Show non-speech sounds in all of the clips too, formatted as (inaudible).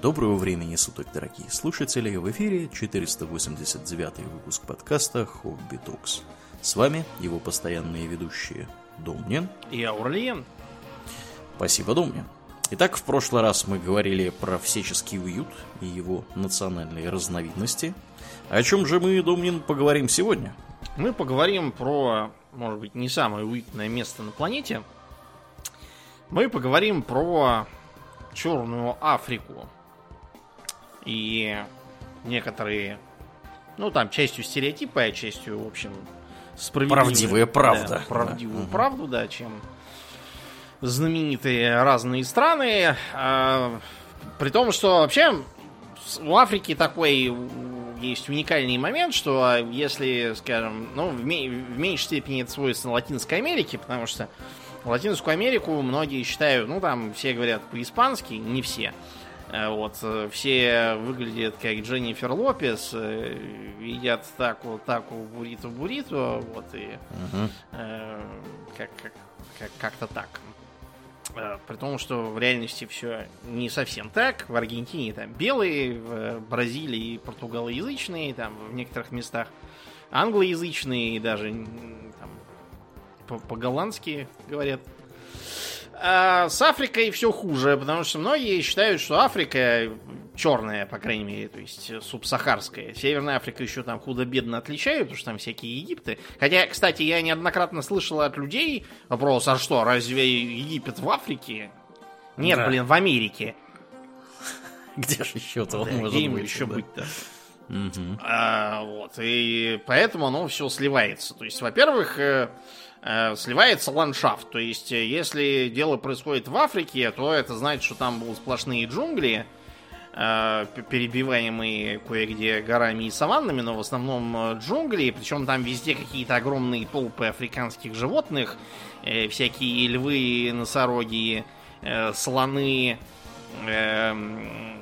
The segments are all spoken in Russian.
Доброго времени суток, дорогие слушатели! В эфире 489 выпуск подкаста «Хобби Токс». С вами его постоянные ведущие Домнин и Аурлиен. Спасибо, Домнин. Итак, в прошлый раз мы говорили про всяческий уют и его национальные разновидности. О чем же мы, Домнин, поговорим сегодня? Мы поговорим про, может быть, не самое уютное место на планете. Мы поговорим про Черную Африку. И некоторые, ну там частью стереотипы, а частью, в общем, справедливые. Правдивая правда. Да, правдивую да. правду, да, чем знаменитые разные страны. А, при том, что вообще у Африки такой есть уникальный момент, что если, скажем, ну, в, ме- в меньшей степени это свойственно Латинской Америке, потому что Латинскую Америку многие считают, ну, там все говорят по-испански, не все. Э, вот, э, все выглядят как Дженнифер Лопес, э, едят таку, таку, буриту, буриту, вот, и угу. э, как, как, как, как-то так. При том, что в реальности все не совсем так. В Аргентине там белые, в Бразилии португалоязычные, там в некоторых местах англоязычные, и даже там, по-голландски говорят. А с Африкой все хуже, потому что многие считают, что Африка черная, по крайней мере, то есть субсахарская. Северная Африка еще там худо-бедно отличают, потому что там всякие Египты. Хотя, кстати, я неоднократно слышал от людей вопрос, а что, разве Египет в Африке? Нет, да. блин, в Америке. (laughs) Где же еще-то он да, может где быть? еще да. быть-то? Угу. А, вот, и поэтому оно все сливается. То есть, во-первых, э, Э, сливается ландшафт. То есть, э, если дело происходит в Африке, то это значит, что там будут сплошные джунгли, э, перебиваемые кое-где горами и саваннами, но в основном джунгли, причем там везде какие-то огромные толпы африканских животных, всякие львы, носороги, слоны,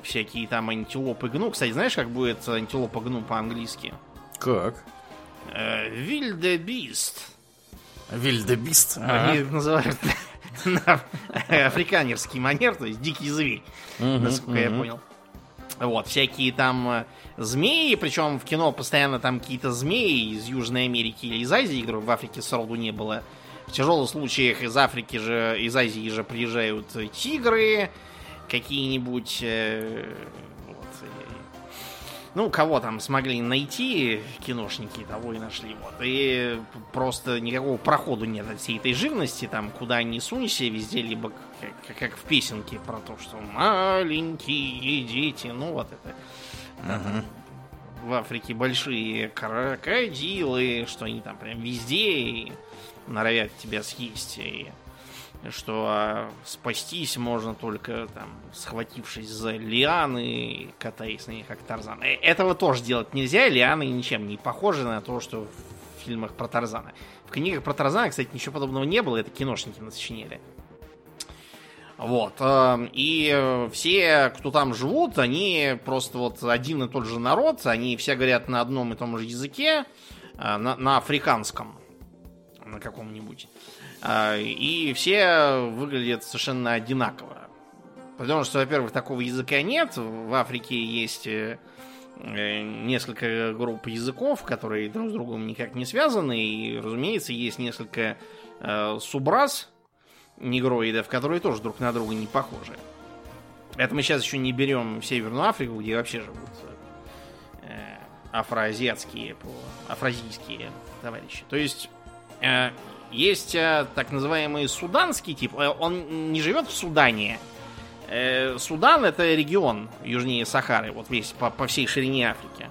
всякие там антилопы гну. Кстати, знаешь, как будет антилопа гну по-английски? Как? Вильдебист. Вильдебист. Они называют на африканерский манер, то есть дикий зверь, насколько я понял. Вот, всякие там э, змеи, причем в кино постоянно там какие-то змеи из Южной Америки или из Азии, которых в Африке сроду не было. В тяжелых случаях из Африки же, из Азии же приезжают тигры, какие-нибудь э, ну, кого там смогли найти, киношники того и нашли. Вот. И просто никакого проходу нет от всей этой живности, там, куда ни сунься, везде, либо как, как в песенке про то, что маленькие дети, ну, вот это. Uh-huh. В Африке большие крокодилы, что они там прям везде и норовят тебя съесть. И что а, спастись можно только там, схватившись за лианы, катаясь на них как Тарзан. Э, этого тоже делать нельзя, лианы ничем не похожи на то, что в фильмах про Тарзана. В книгах про Тарзана, кстати, ничего подобного не было, это киношники насочиняли. Вот. Э, и все, кто там живут, они просто вот один и тот же народ, они все говорят на одном и том же языке, э, на, на африканском, на каком-нибудь. А, и все выглядят совершенно одинаково. Потому что, во-первых, такого языка нет. В Африке есть э, несколько групп языков, которые друг с другом никак не связаны. И, разумеется, есть несколько э, субраз негроидов, которые тоже друг на друга не похожи. Это мы сейчас еще не берем Северную Африку, где вообще живут э, афроазиатские, афразийские товарищи. То есть э, есть э, так называемый суданский тип. Э, он не живет в Судане. Э, Судан это регион южнее Сахары, вот весь по, по всей ширине Африки.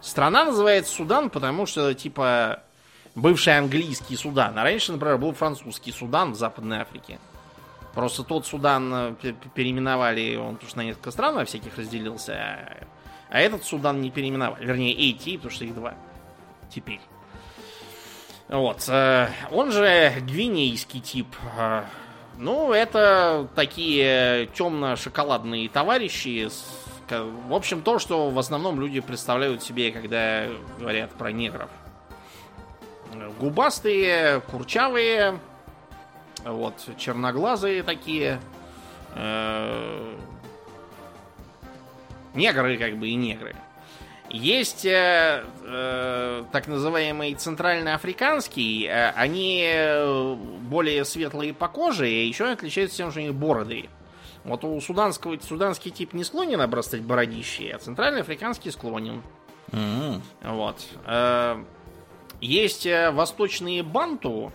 Страна называется Судан, потому что типа бывший английский Судан. А раньше, например, был французский Судан в Западной Африке. Просто тот Судан переименовали, он потому что на несколько стран во всяких разделился, а, а этот Судан не переименовали. Вернее, эти, потому что их два теперь. Вот. Э, он же гвинейский тип. Э, ну, это такие темно-шоколадные товарищи. В общем, то, что в основном люди представляют себе, когда говорят про негров. Губастые, курчавые, вот, черноглазые такие. Э, негры как бы и негры. Есть э, э, так называемый центральноафриканский, э, они э, более светлые по коже, и еще отличаются тем, что у них бороды. Вот у суданского, суданский тип не склонен обрастать бородищей, а центральноафриканский склонен. М, Вот. Э, Есть э, восточные банту,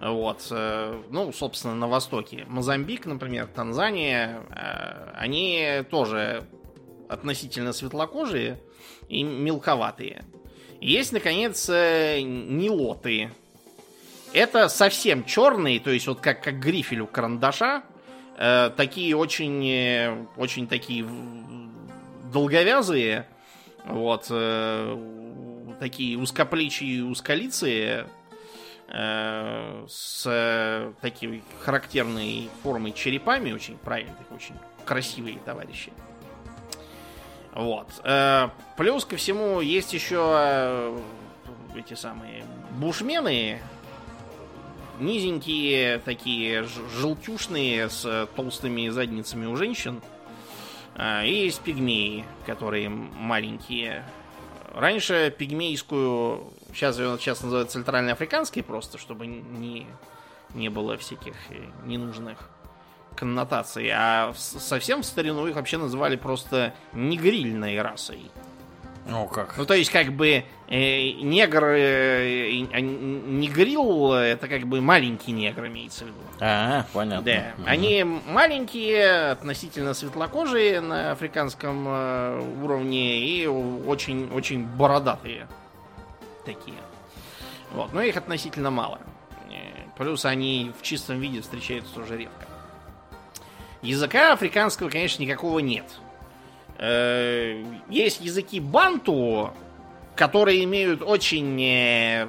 вот, э, ну, собственно, на востоке. Мозамбик, например, Танзания, они тоже относительно светлокожие и мелковатые. Есть, наконец, э, нилоты. Это совсем черные, то есть вот как, как грифель у карандаша. Э, такие очень, э, очень такие долговязые. Вот. э, такие узкоплечие узколицые. э, с э, такой характерной формой черепами, очень правильные, очень красивые товарищи. Вот. Э, Плюс ко всему есть еще э, эти самые бушмены, низенькие, такие желтюшные, с э, толстыми задницами у женщин. А, И есть пигмеи, которые маленькие. Раньше пигмейскую, сейчас ее сейчас называют центральноафриканской просто, чтобы не, не было всяких э, ненужных коннотаций. А совсем в старину их вообще называли просто негрильной расой. О, как. Ну, то есть, как бы, э, негр, э, а негрил, это как бы маленький негр имеется в виду. А, понятно. Да, Мгм. они маленькие, относительно светлокожие на африканском э, уровне и очень-очень бородатые такие. Вот, но их относительно мало. Э, Плюс они в чистом виде встречаются тоже редко. Языка африканского, конечно, никакого нет. Э, Есть языки банту, которые имеют очень э,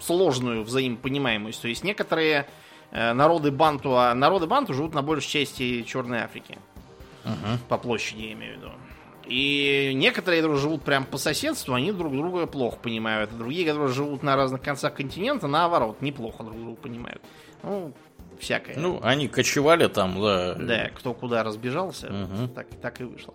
сложную взаимопонимаемость. То есть некоторые э, народы банту, а народы банту живут на большей части Черной Африки. Мгм. По площади, я имею в виду. И некоторые, которые живут прям по соседству, они друг друга плохо понимают. А другие, которые живут на разных концах континента, наоборот, неплохо друг друга понимают. Ну, всякое. Ну, они кочевали там, да. Да, кто куда разбежался, Мгм. так, так и вышло.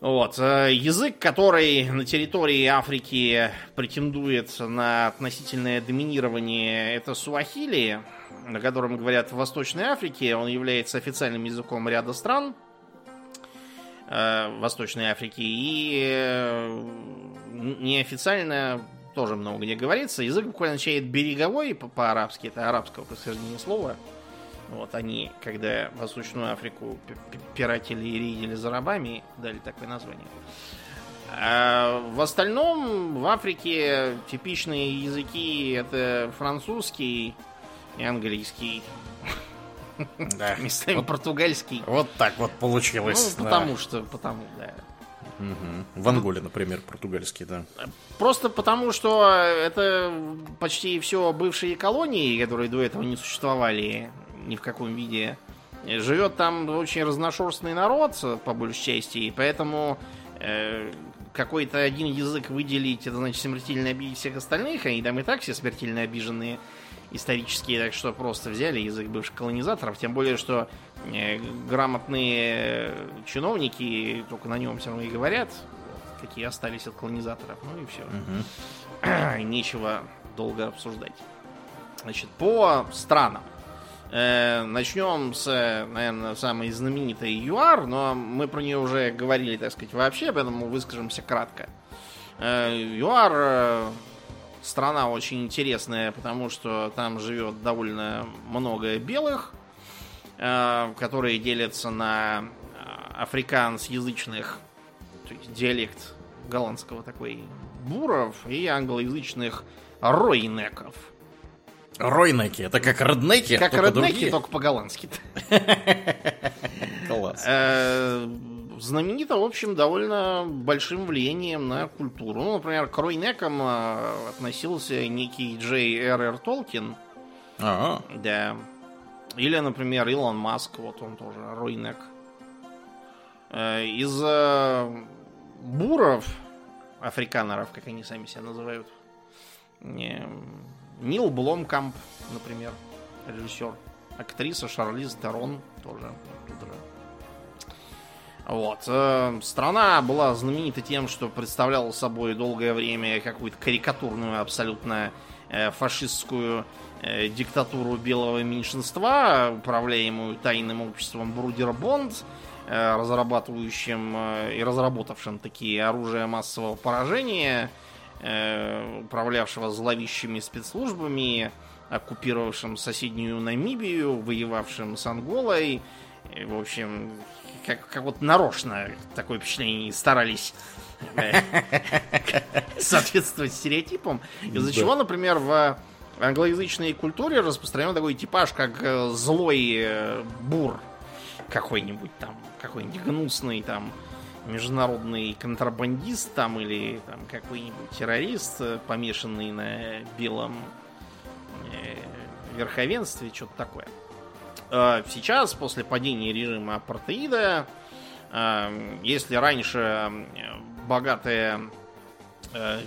Вот. э, Язык, который на территории Африки претендует на относительное доминирование, это суахили, на котором говорят в Восточной Африке. Он является официальным языком ряда стран э, Восточной Африки. И э, неофициально тоже много где говорится. Язык буквально означает береговой по- по-арабски. Это арабского происхождения слова. Вот они, когда Восточную Африку пи- пи- пиратели и рейдили за рабами, дали такое название. А в остальном в Африке типичные языки это французский и английский, Да. (laughs) местами португальский. вот так вот Ну, получилось. да. потому что, потому, да. Мгм. В Анголе, например, португальский, да. Просто потому, что это почти все бывшие колонии, которые до этого не существовали ни в каком виде. Живет там очень разношерстный народ, по большей части, и поэтому э, какой-то один язык выделить, это значит смертельно обидеть всех остальных, они там и так все смертельно обиженные исторические, так что просто взяли язык бывших колонизаторов, тем более, что э, грамотные чиновники только на нем все равно и говорят, какие остались от колонизаторов, ну и все. Мгм. (clears throat) Нечего долго обсуждать. Значит, по странам. Э, начнем с, наверное, самой знаменитой ЮАР, но мы про нее уже говорили, так сказать, вообще, поэтому выскажемся кратко. Э, ЮАР страна очень интересная, потому что там живет довольно много белых, э, которые делятся на э, африкансязычных, то есть диалект голландского такой буров и англоязычных ройнеков. Ройнеки, это как роднеки, Как только реднеки, другие. только по-голландски. (laughs) Класс. Э, Знаменита, в общем, довольно большим влиянием на культуру. Ну, например, к ройнекам э, относился некий Джей Р. Р. Толкин. Ага. Да. Или, например, Илон Маск, вот он тоже ройнек. Э, Из э, буров, африканеров, как они сами себя называют, не, Нил Бломкамп, например, режиссер. Актриса Шарлиз Терон тоже. Вот. э, Страна была знаменита тем, что представляла собой долгое время какую-то карикатурную, абсолютно э, фашистскую э, диктатуру белого меньшинства, управляемую тайным обществом Брудер Бонд, разрабатывающим и разработавшим такие оружия массового поражения, управлявшего зловещими спецслужбами, оккупировавшим соседнюю Намибию, воевавшим с Анголой. В общем, как, как вот нарочно такое впечатление старались э, (laughs) соответствовать стереотипам. Из-за чего, например, в англоязычной культуре распространен такой типаж, как э, злой э, бур какой-нибудь там, какой-нибудь гнусный там международный контрабандист там или там какой-нибудь террорист, помешанный на белом верховенстве, что-то такое. Э, Сейчас, после падения режима апартеида, э, если раньше богатая э,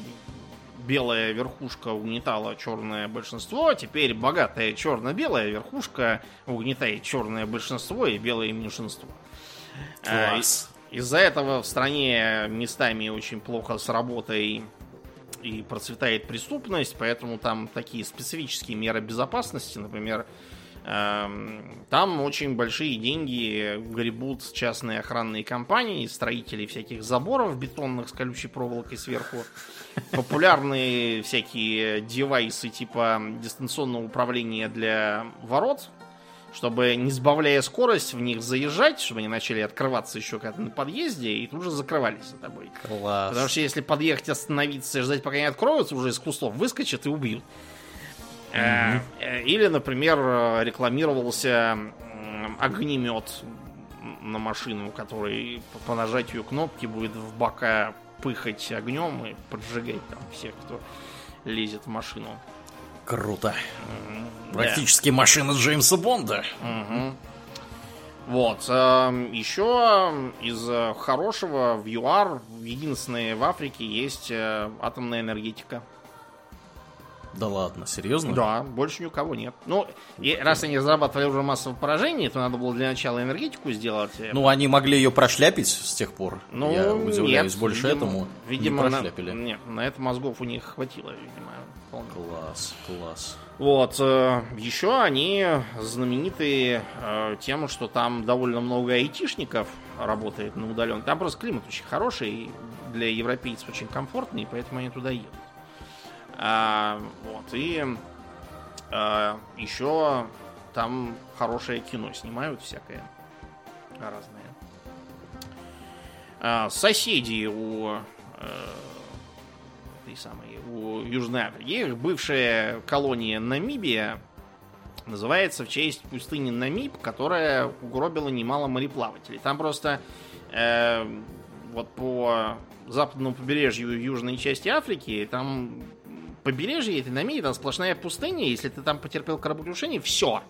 белая верхушка угнетала черное большинство, теперь богатая черно-белая верхушка угнетает черное большинство и белое меньшинство. Класс. из-за этого в стране местами очень плохо с работой и процветает преступность, поэтому там такие специфические меры безопасности, например, там очень большие деньги гребут частные охранные компании, строители всяких заборов бетонных с колючей проволокой сверху, популярные всякие девайсы типа дистанционного управления для ворот, чтобы, не сбавляя скорость, в них заезжать, чтобы они начали открываться еще когда на подъезде и тут же закрывались за тобой. Класс. Потому что если подъехать, остановиться и ждать, пока они откроются, уже из кустов выскочат и убьют. Э, э, Или, например, э, рекламировался огнемет на машину, который по- нажатию кнопки будет в бока пыхать огнем и поджигать там всех, кто лезет в машину. Круто. Практически машина Джеймса Бонда. Мгм. Вот. эм, Еще из э, хорошего в ЮАР единственное в Африке есть э, атомная энергетика. Да ладно, серьезно? Да, больше ни у кого нет. Ну, и раз они разрабатывали уже массовое поражение, то надо было для начала энергетику сделать. Ну, они могли ее прошляпить с тех пор. Ну, Я удивляюсь, нет, больше видимо- этому видимо, не на- прошляпили. нет, на это мозгов у них хватило, видимо. вполне. Класс, класс. Вот. э, Еще они знамениты э, тем, что там довольно много айтишников работает на удаленке. Там просто климат очень хороший, и для европейцев очень комфортный, и поэтому они туда едут. А, вот. И а, еще там хорошее кино снимают всякое разное. А, соседи у э, этой самой, у Южной Африки. Их бывшая колония Намибия называется в честь пустыни Намиб, которая угробила немало мореплавателей. Там просто э, вот по западному побережью южной части Африки, там побережье этой Намибии, там сплошная пустыня. Если ты там потерпел кораблекрушение, все,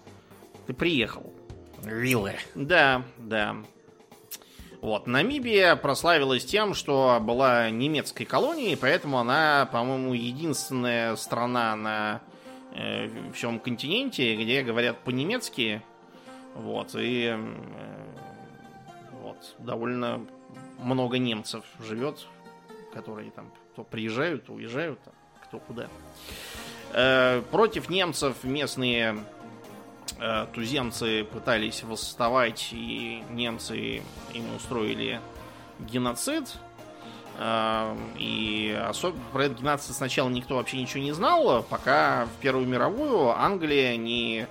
ты приехал. Виллы. Да, да. Вот, Намибия прославилась тем, что была немецкой колонией, поэтому она, по-моему, единственная страна на э, всем континенте, где говорят по-немецки. Вот, и э, вот, довольно много немцев живет, которые там то приезжают, то уезжают, а кто куда. Э, против немцев местные э, туземцы пытались восставать, и немцы им устроили геноцид. Э, И особо про этот геноцид сначала никто вообще ничего не знал, пока в Первую мировую Англия не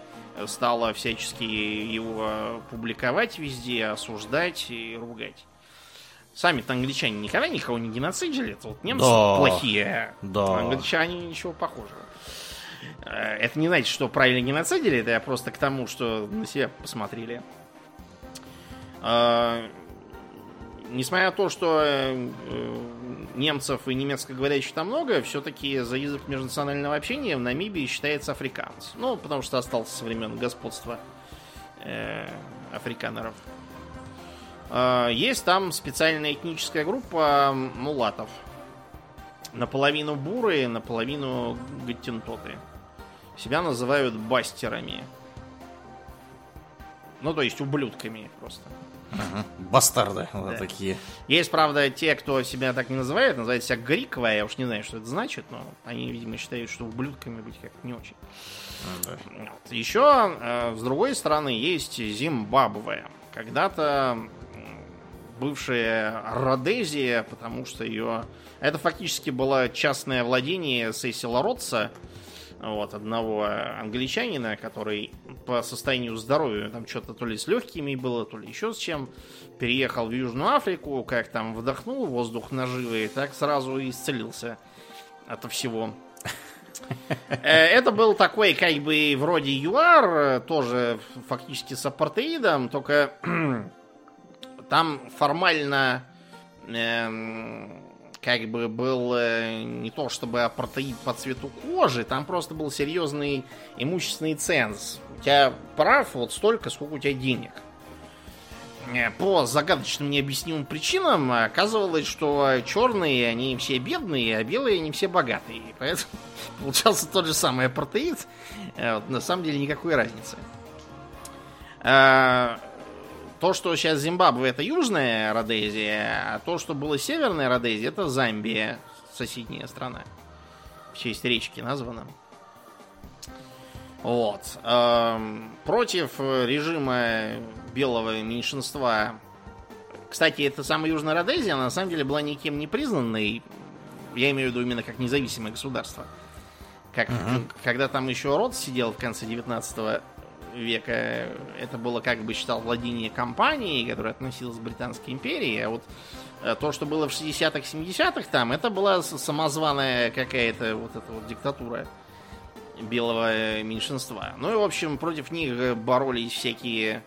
стала всячески его публиковать везде, осуждать и ругать. Сами-то англичане никогда никого не геноцидили, это вот немцы Да. плохие, Да. англичане ничего похожего. Э, Это не значит, что правильно геноцидили, это я просто к тому, что на себя посмотрели. Э, Несмотря на то, что э, немцев и немецкоговорящих там много, все-таки за язык межнационального общения в Намибии считается африканец. Ну, потому что остался со времен господства африканеров. Э, Есть там специальная этническая группа мулатов. Наполовину бурые, наполовину гаттентоты. Себя называют бастерами. Ну, то есть ублюдками просто. Ага. Бастарды вот Да. такие. Есть, правда, те, кто себя так не называет, называют себя Гриковая, я уж не знаю, что это значит, но они, видимо, считают, что ублюдками быть как-то не очень. А, да. Вот. Еще, э, с другой стороны, есть Зимбабве. Когда-то бывшая Родезия, потому что ее... Это фактически было частное владение Сесила Ротса, вот, одного англичанина, который по состоянию здоровья, там что-то то ли с легкими было, то ли еще с чем, переехал в Южную Африку, как там вдохнул воздух наживый, так сразу и исцелился от всего. Э, Это был такой, как бы, вроде ЮАР, тоже фактически с апартеидом, только там формально эм, как бы был э, не то чтобы апартеид по цвету кожи, там просто был серьезный имущественный ценз. У тебя прав вот столько, сколько у тебя денег. Э, По загадочным необъяснимым причинам оказывалось, что черные они все бедные, а белые они все богатые. Поэтому (laughs) получался тот же самый апартеид. Э, вот На самом деле никакой разницы. То, что сейчас Зимбабве это южная Родезия, а то, что было северная Родезия, это Замбия, соседняя страна. В честь речки названа. Вот. Эм, Против режима белого меньшинства. Кстати, эта самая Южная Родезия, она на самом деле была никем не признанной. Я имею в виду именно как независимое государство. Как, Мгм. Когда там еще Рот сидел в конце 19 века, это было, как бы считал, владение компании, которая относилась к Британской империи. А вот э, то, что было в 60-х, 70-х там, это была самозваная какая-то вот эта вот диктатура белого э, меньшинства. Ну и, в общем, против них э, боролись всякие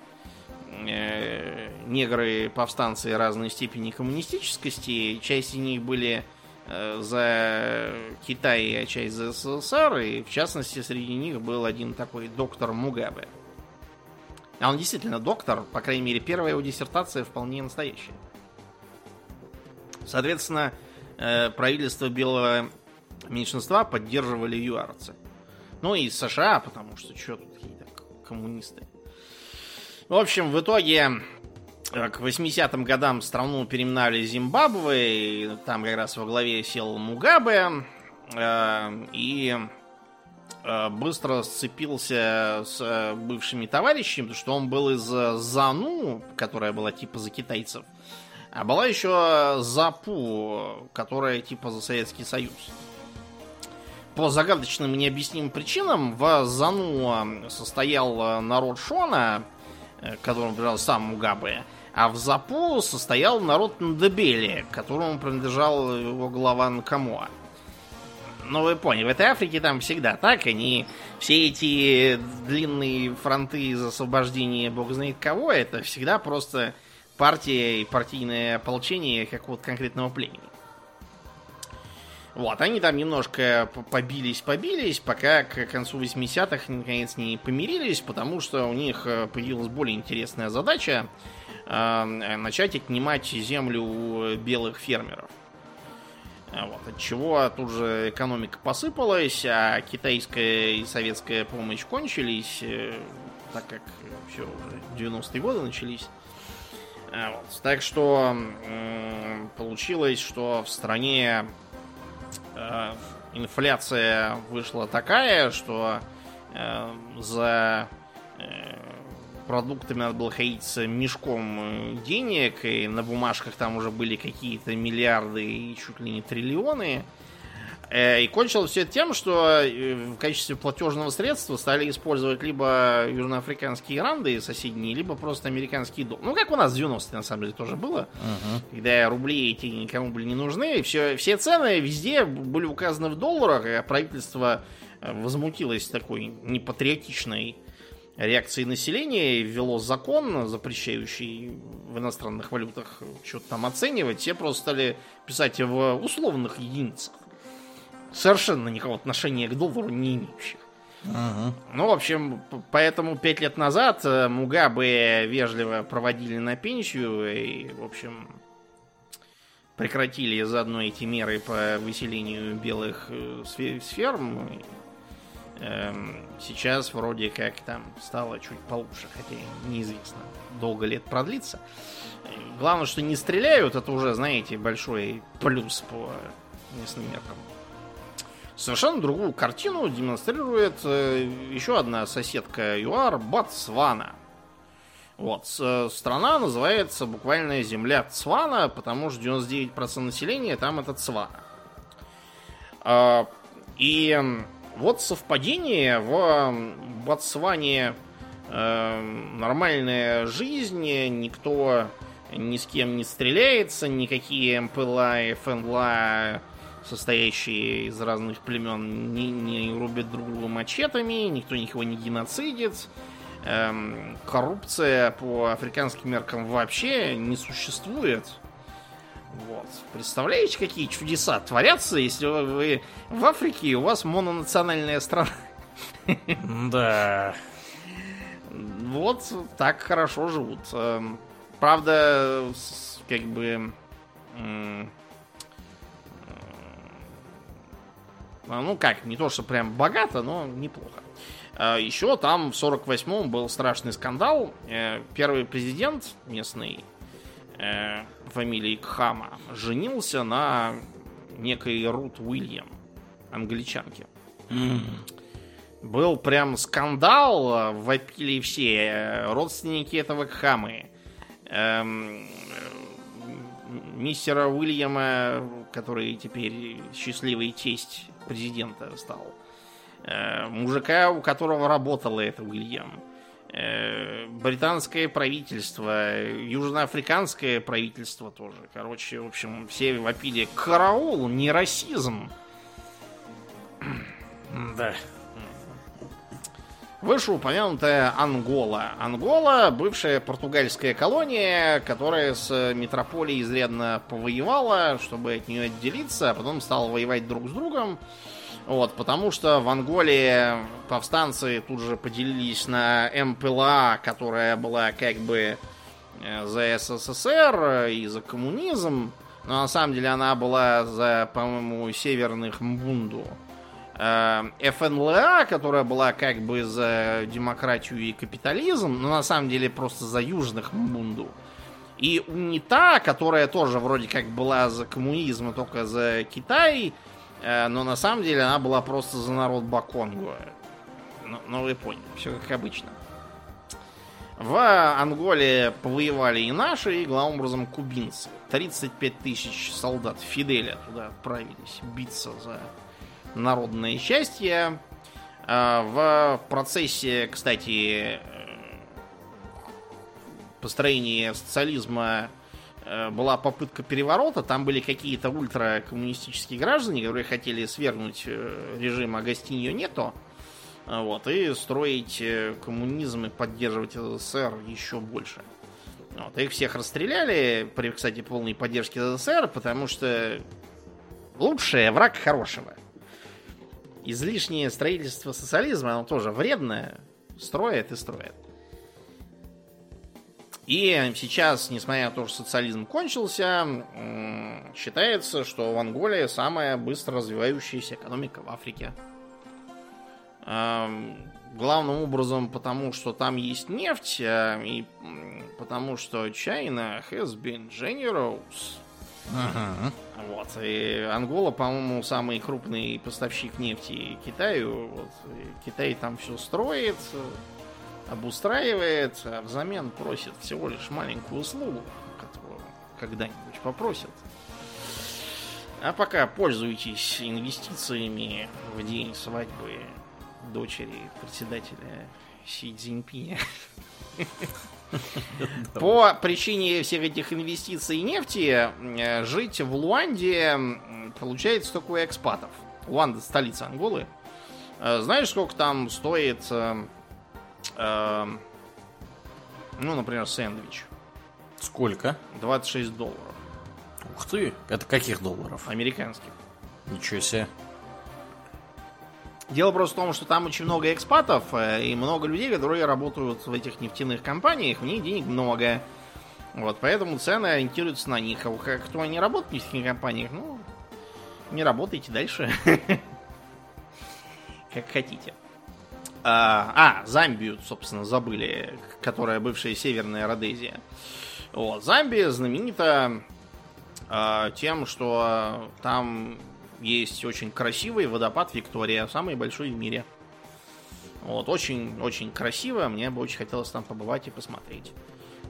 э, негры, повстанцы разной степени коммунистическости. Часть из них были э, за Китай, а часть за СССР. И, в частности, среди них был один такой доктор Мугабе. А он действительно доктор, по крайней мере, первая его диссертация вполне настоящая. Соответственно, э, правительство белого меньшинства поддерживали юарцы. Ну и США, потому что что тут какие-то коммунисты. В общем, в итоге э, к 80-м годам страну переименовали Зимбабве, и там как раз во главе сел Мугабе, э, и быстро сцепился с э, бывшими товарищами, потому что он был из э, Зану, которая была типа за китайцев, а была еще ЗАПУ, которая типа за Советский Союз. По загадочным и необъяснимым причинам в Зану состоял э, народ Шона, э, которому принадлежал сам Мугабе, а в Запу состоял народ Ндебели, которому принадлежал его глава Накамуа. Ну, вы поняли, в этой Африке там всегда так. Они все эти длинные фронты за освобождение бог знает кого, это всегда просто партия и партийное ополчение какого-то конкретного племени. Вот, они там немножко побились-побились, пока к концу 80-х наконец не помирились, потому что у них э, появилась более интересная задача э, начать отнимать землю у белых фермеров. А Вот, от чего тут же экономика посыпалась, а китайская и советская помощь кончились, э, так как все уже 90-е годы начались. А вот, Так что получилось, что в стране э, инфляция вышла такая, что э, за продуктами надо было ходить с мешком э, денег, и на бумажках там уже были какие-то миллиарды и чуть ли не триллионы. Э, И кончилось все тем, что э, в качестве платежного средства стали использовать либо южноафриканские ранды соседние, либо просто американские доллары. Ну, как у нас в 90-е, на самом деле, тоже было Ага. когда рубли эти никому были не нужны. Все, все цены везде были указаны в долларах, и правительство возмутилось такой непатриотичной реакцией населения и ввело закон, запрещающий в иностранных валютах что-то там оценивать. Все просто стали писать в условных единицах. Совершенно никакого отношения к доллару не имеющих. Ага. Ну, в общем, поэтому пять лет назад э, Мугабе вежливо проводили на пенсию и, в общем, прекратили заодно эти меры по выселению белых э, с ферм. Эм, сейчас вроде как там стало чуть получше, хотя неизвестно, долго ли это продлится. Главное, что не стреляют, это уже, знаете, большой плюс по местным меркам. Совершенно другую картину демонстрирует э, еще одна соседка ЮАР Ботсвана. Вот, страна называется буквально земля Цвана, потому что 99% населения там это Цвана. А, и вот совпадение в Ботсване э, нормальная жизнь, никто ни с кем не стреляется, никакие МПЛА и ФНЛА состоящие из разных племен, не, не рубят друг друга мачетами, никто никого не геноцидит. Эм, коррупция по африканским меркам вообще не существует. Вот. Представляете, какие чудеса творятся, если вы в Африке и у вас мононациональная страна? Да. Вот так хорошо живут. Эм, правда, как бы А, ну как, не то, что прям богато, но неплохо. А, Еще там в 48-м был страшный скандал. Э, первый президент местный э, фамилии Кхама женился на некой Рут Уильям, англичанке. Mm. Был прям скандал, вопили все э, родственники этого Кхамы. Эм, мистера Уильяма, который теперь счастливый тесть президента стал. Э, мужика, у которого работало это Уильям. Э, британское правительство, южноафриканское правительство тоже. Короче, в общем, все вопили «Караул, не расизм!» Да. Вышеупомянутая Ангола. Ангола – бывшая португальская колония, которая с метрополией изрядно повоевала, чтобы от нее отделиться, а потом стала воевать друг с другом. Вот, потому что в Анголе повстанцы тут же поделились на МПЛА, которая была как бы э, за СССР и за коммунизм, но на самом деле она была за, по-моему, северных Мбунду. Э, ФНЛА, которая была как бы за демократию и капитализм, но на самом деле просто за южных Мбунду. И УНИТА, которая тоже вроде как была за коммунизм, а только за Китай, но на самом деле она была просто за народ Баконгу. Но, но вы поняли, все как обычно. В Анголе повоевали и наши, и главным образом кубинцы. 35 тысяч солдат Фиделя туда отправились биться за народное счастье. А, в процессе, кстати, построения социализма э, была попытка переворота. Там были какие-то ультракоммунистические граждане, которые хотели свергнуть э, режим Агастиньо Нето. Вот, и строить э, коммунизм и поддерживать СССР еще больше. Вот, их всех расстреляли, при, кстати, полной поддержке СССР, потому что лучшее враг хорошего излишнее строительство социализма, оно тоже вредное, строит и строит. И сейчас, несмотря на то, что социализм кончился, считается, что в Анголе самая быстро развивающаяся экономика в Африке. Главным образом потому, что там есть нефть, а, и потому что China has been generous. Ага. Вот. И Ангола, по-моему, самый крупный поставщик нефти Китаю. Вот. И Китай там все строит, обустраивает, а взамен просит всего лишь маленькую услугу, которую когда-нибудь попросят. А пока пользуйтесь инвестициями в день свадьбы дочери председателя Си Цзиньпиня. По причине всех этих инвестиций и нефти э, жить в Луанде получается только у экспатов. Луанда столица Анголы. Э, знаешь, сколько там стоит, э, ну, например, сэндвич? Сколько? 26 долларов. Ух ты! Это каких долларов? Американских. Ничего себе. Дело просто в том, что там очень много экспатов э, и много людей, которые работают в этих нефтяных компаниях, в них денег много. Вот, поэтому цены ориентируются на них. А кто не работает в нефтяных компаниях, ну, не работайте дальше. (laughs) Как хотите. А, а, Замбию, собственно, забыли, которая бывшая Северная Родезия. Вот, Замбия знаменита э, тем, что там есть очень красивый водопад Виктория, самый большой в мире. Вот, очень-очень красиво, мне бы очень хотелось там побывать и посмотреть.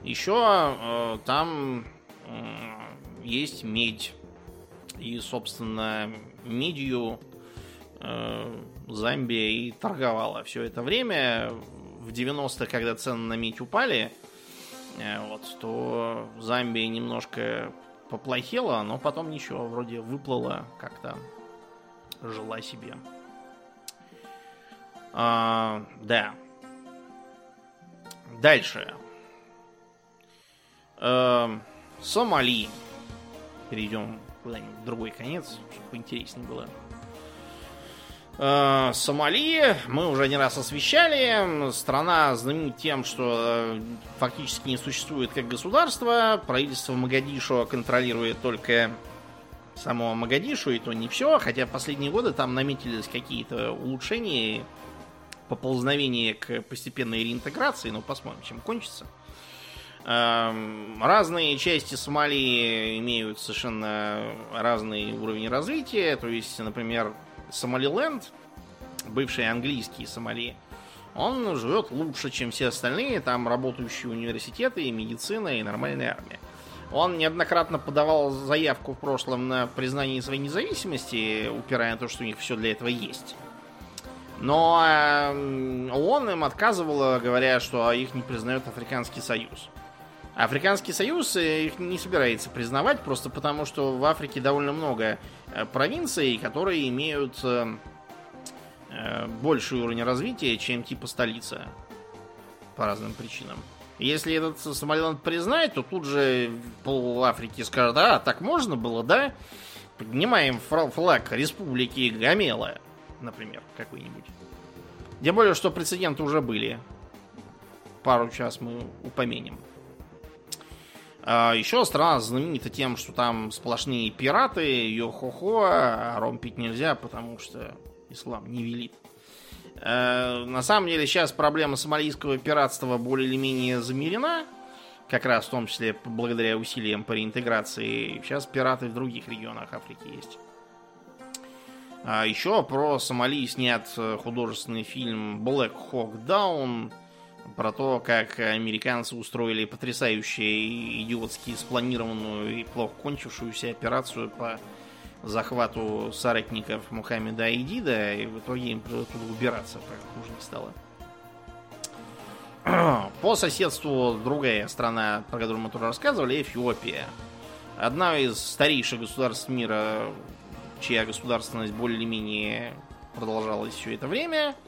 Еще э, там э, есть медь. И, собственно, медью э, Замбия и торговала все это время. В 90-х, когда цены на медь упали, э, вот, то Замбия немножко поплохела, но потом ничего, вроде выплыла как-то, жила себе. А, да. Дальше. А, Сомали. Перейдем куда-нибудь в другой конец, чтобы поинтереснее было. Э, Сомали мы уже не раз освещали. Страна знаменита тем, что э, фактически не существует как государство. Правительство Магадишу контролирует только самого Магадишу, и то не все. Хотя в последние годы там наметились какие-то улучшения, поползновения к постепенной реинтеграции. Ну, посмотрим, чем кончится. Эм, разные части Сомали имеют совершенно разный уровень развития. То есть, например, Сомалиленд, бывший английский Сомали, он живет лучше, чем все остальные, там работающие университеты, и медицина, и нормальная армия. Он неоднократно подавал заявку в прошлом на признание своей независимости, упирая на то, что у них все для этого есть. Но э, он им отказывал, говоря, что их не признает Африканский Союз. Африканский Союз э, их не собирается признавать, просто потому что в Африке довольно много э, провинций, которые имеют э, больший уровень развития, чем типа столица. По разным причинам. Если этот Сомалиланд признает, то тут же пол Африки скажет, а, так можно было, да? Поднимаем флаг Республики Гамела, например, какой-нибудь. Тем более, что прецеденты уже были. Пару час мы упомянем. А, еще страна знаменита тем, что там сплошные пираты, йо-хо-хо, а ром пить нельзя, потому что ислам не велит. А, на самом деле сейчас проблема сомалийского пиратства более или менее замерена, как раз в том числе благодаря усилиям по реинтеграции. Сейчас пираты в других регионах Африки есть. А еще про Сомали снят художественный фильм Black Hawk Down про то, как американцы устроили потрясающую, идиотски спланированную и плохо кончившуюся операцию по захвату соратников Мухаммеда Айдида, и в итоге им туда убираться, пока хуже не стало. (clears throat) По соседству другая страна, про которую мы тоже рассказывали, Эфиопия. Одна из старейших государств мира, чья государственность более-менее продолжалась все это время –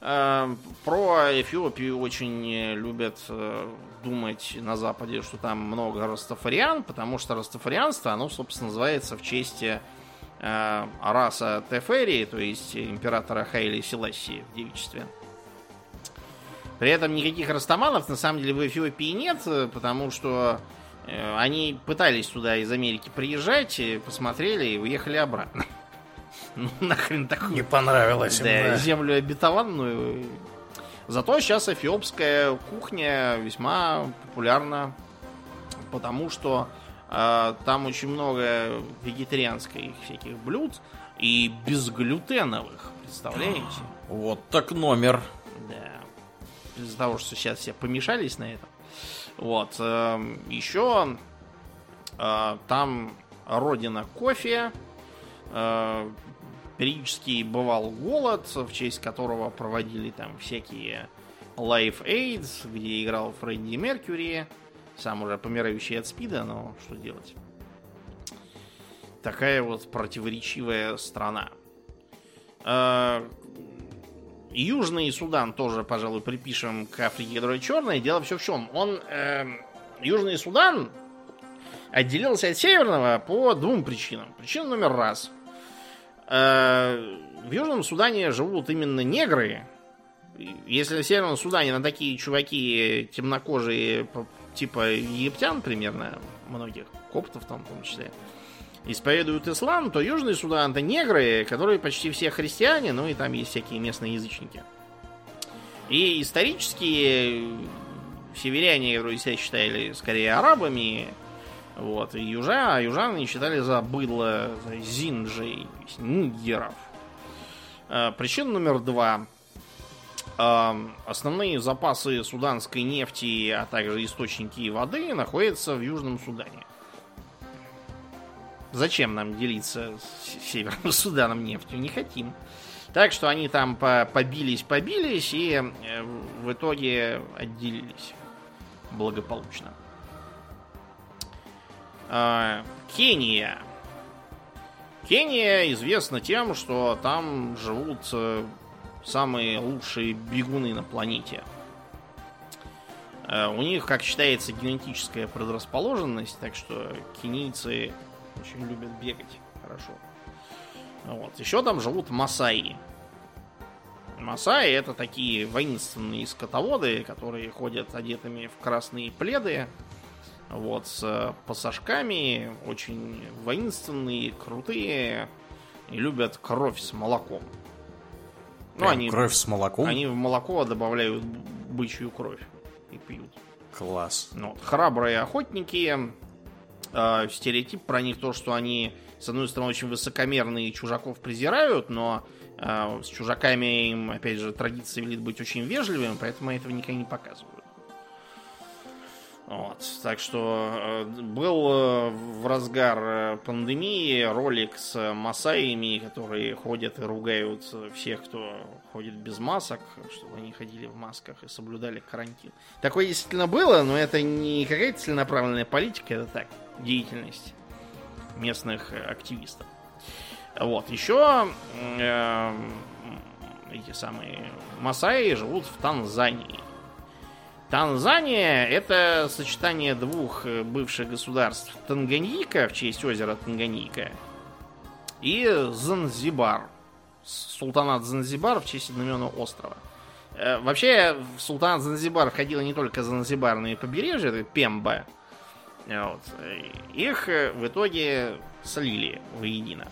про Эфиопию очень любят э, думать на Западе, что там много растафариан, потому что растафарианство, оно, собственно, называется в честь э, раса Тефери, то есть императора Хайли Селасии в девичестве. При этом никаких растаманов на самом деле в Эфиопии нет, потому что э, они пытались туда из Америки приезжать, посмотрели и уехали обратно. Ну, (laughs) нахрен такую. Не понравилось да, им, да. землю обетованную. Зато сейчас эфиопская кухня весьма популярна, потому что э, там очень много вегетарианских всяких блюд и безглютеновых, представляете? (gasps) Вот так номер. Да. Из-за того, что сейчас все помешались на этом. Вот. Э, еще э, там родина кофе. Э, Периодически бывал голод, в честь которого проводили там всякие Life Aids, где играл Фредди Меркьюри, сам уже помирающий от спида, но что делать. Такая вот противоречивая страна. А, Южный Судан тоже, пожалуй, припишем к Африке, которая черная. Дело все в чем. Он, э, Южный Судан отделился от Северного по двум причинам. Причина номер раз – в Южном Судане живут именно негры. Если в Северном Судане на такие чуваки темнокожие, типа египтян примерно, многих, коптов там в том числе, исповедуют ислам, то Южный Судан это негры, которые почти все христиане, ну и там есть всякие местные язычники. И исторически северяне, которые себя считали скорее арабами, вот, и южа, а южаны считали за быдло, за зинджей, нигеров. А, причина номер два. А, основные запасы суданской нефти, а также источники воды находятся в Южном Судане. Зачем нам делиться с Северным Суданом нефтью? Не хотим. Так что они там побились, побились и э, в итоге отделились благополучно. А, Кения. Кения известна тем, что там живут э, самые лучшие бегуны на планете. Э, у них, как считается, генетическая предрасположенность, так что кенийцы очень любят бегать хорошо. Вот. Еще там живут масаи. Масаи это такие воинственные скотоводы, которые ходят одетыми в красные пледы, вот, с пассажками, очень воинственные, крутые, и любят кровь с молоком. Ну, они, кровь с молоком? Они в молоко добавляют бычью кровь и пьют. Класс. Ну, храбрые охотники, э, стереотип про них то, что они, с одной стороны, очень высокомерные и чужаков презирают, но э, с чужаками им, опять же, традиция велит быть очень вежливым, поэтому этого никогда не показывают. Вот, так что э, был э, в разгар э, пандемии ролик с масаями, которые ходят и ругают всех, кто ходит без масок, чтобы они ходили в масках и соблюдали карантин. Такое действительно было, но это не какая-то целенаправленная политика, это так, деятельность местных активистов. Вот, еще э, эти самые масаи живут в Танзании. Танзания это сочетание двух э, бывших государств Танганьика в честь озера Танганьика и Занзибар. Султанат Занзибар в честь одноименного острова. Э, вообще, в султанат Занзибар входило не только Занзибарное побережье, это Пемба. Вот. Их э, в итоге слили воедино.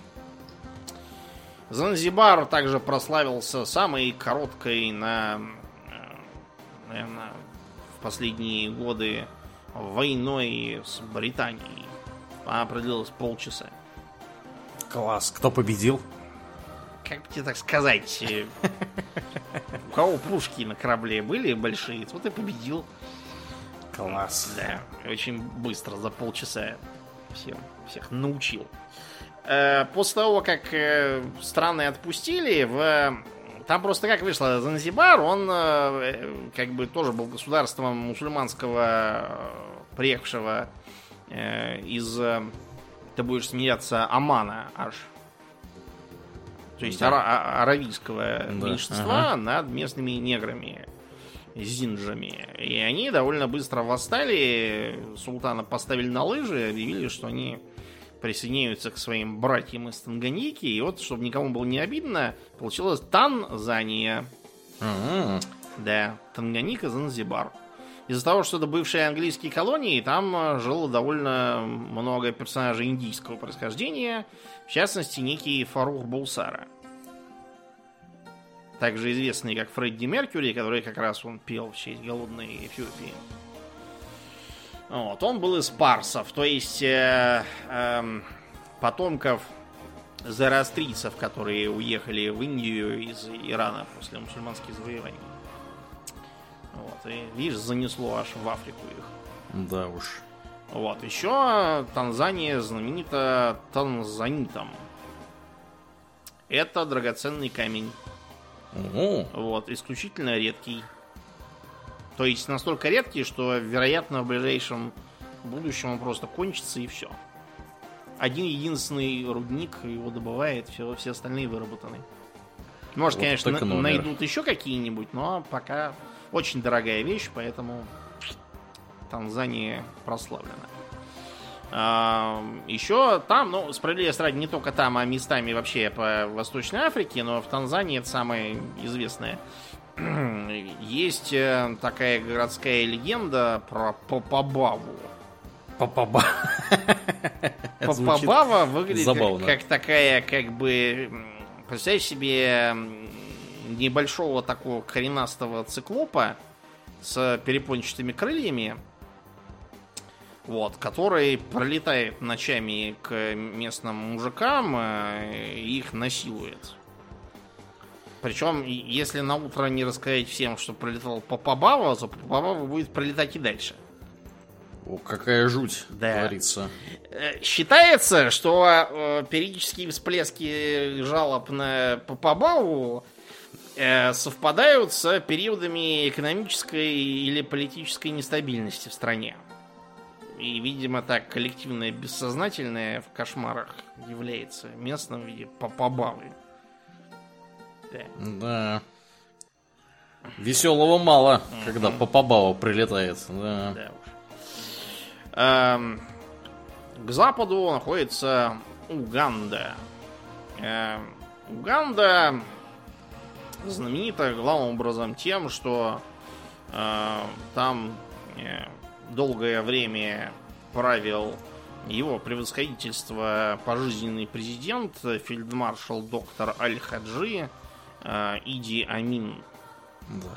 Занзибар также прославился самой короткой на, наверное, в последние годы войной с Британией. Она продлилась полчаса. Класс. Кто победил? Как тебе так сказать? У кого пушки на корабле были большие, тот и победил. Класс. Да, очень быстро, за полчаса всем, всех научил. Э, после того, как э, страны отпустили, в там просто как вышло, Занзибар, он э, как бы тоже был государством мусульманского, э, приехавшего э, из, ты будешь смеяться, Амана аж. То есть да. ара- а, аравийского да. меньшинства ага. над местными неграми, зинджами. И они довольно быстро восстали, султана поставили на лыжи, объявили, что они присоединяются к своим братьям из Танганьики. И вот, чтобы никому было не обидно, получилось Танзания. Mm-hmm. Да, Танганика, Занзибар. Из-за того, что это бывшие английские колонии, там э, жило довольно много персонажей индийского происхождения, в частности, некий Фарух Булсара. Также известный как Фредди Меркьюри, который как раз он пел в честь голодной Эфиопии. Вот, он был из парсов, то есть э, э, потомков зороастрийцев, которые уехали в Индию из Ирана после мусульманских завоеваний. Вот, и видишь, занесло аж в Африку их. Да уж. Вот, еще Танзания знаменита танзанитом. Это драгоценный камень. Угу. Вот, исключительно редкий. То есть настолько редкий, что, вероятно, в ближайшем будущем он просто кончится и все. Один единственный рудник его добывает, все, все остальные выработаны. Может, вот конечно, на, найдут еще какие-нибудь, но пока очень дорогая вещь, поэтому Танзания прославлена. А, еще там, ну, справедливости ради, не только там, а местами вообще по Восточной Африке, но в Танзании это самое известное есть э, такая городская легенда про Попабаву. Попаба. (laughs) Попабава выглядит как, как такая, как бы, представь себе небольшого такого коренастого циклопа с перепончатыми крыльями, вот, который пролетает ночами к местным мужикам э, и их насилует. Причем, если на утро не рассказать всем, что пролетал Папабава, то Папабава будет пролетать и дальше. О, какая жуть, Да. говорится. Э, Считается, что э, периодические всплески жалоб на Папабаву э, совпадают с периодами экономической или политической нестабильности в стране. И, видимо, так коллективное бессознательное в кошмарах является местным в виде Папабавы. Да. Да. Веселого мало, когда Папабава прилетает. Да. Да уж. Эм, к западу находится Уганда. Эм, Уганда знаменита главным образом тем, что э, там э, долгое время правил его превосходительство пожизненный президент, фельдмаршал доктор Аль-Хаджи э, Иди Амин. Да.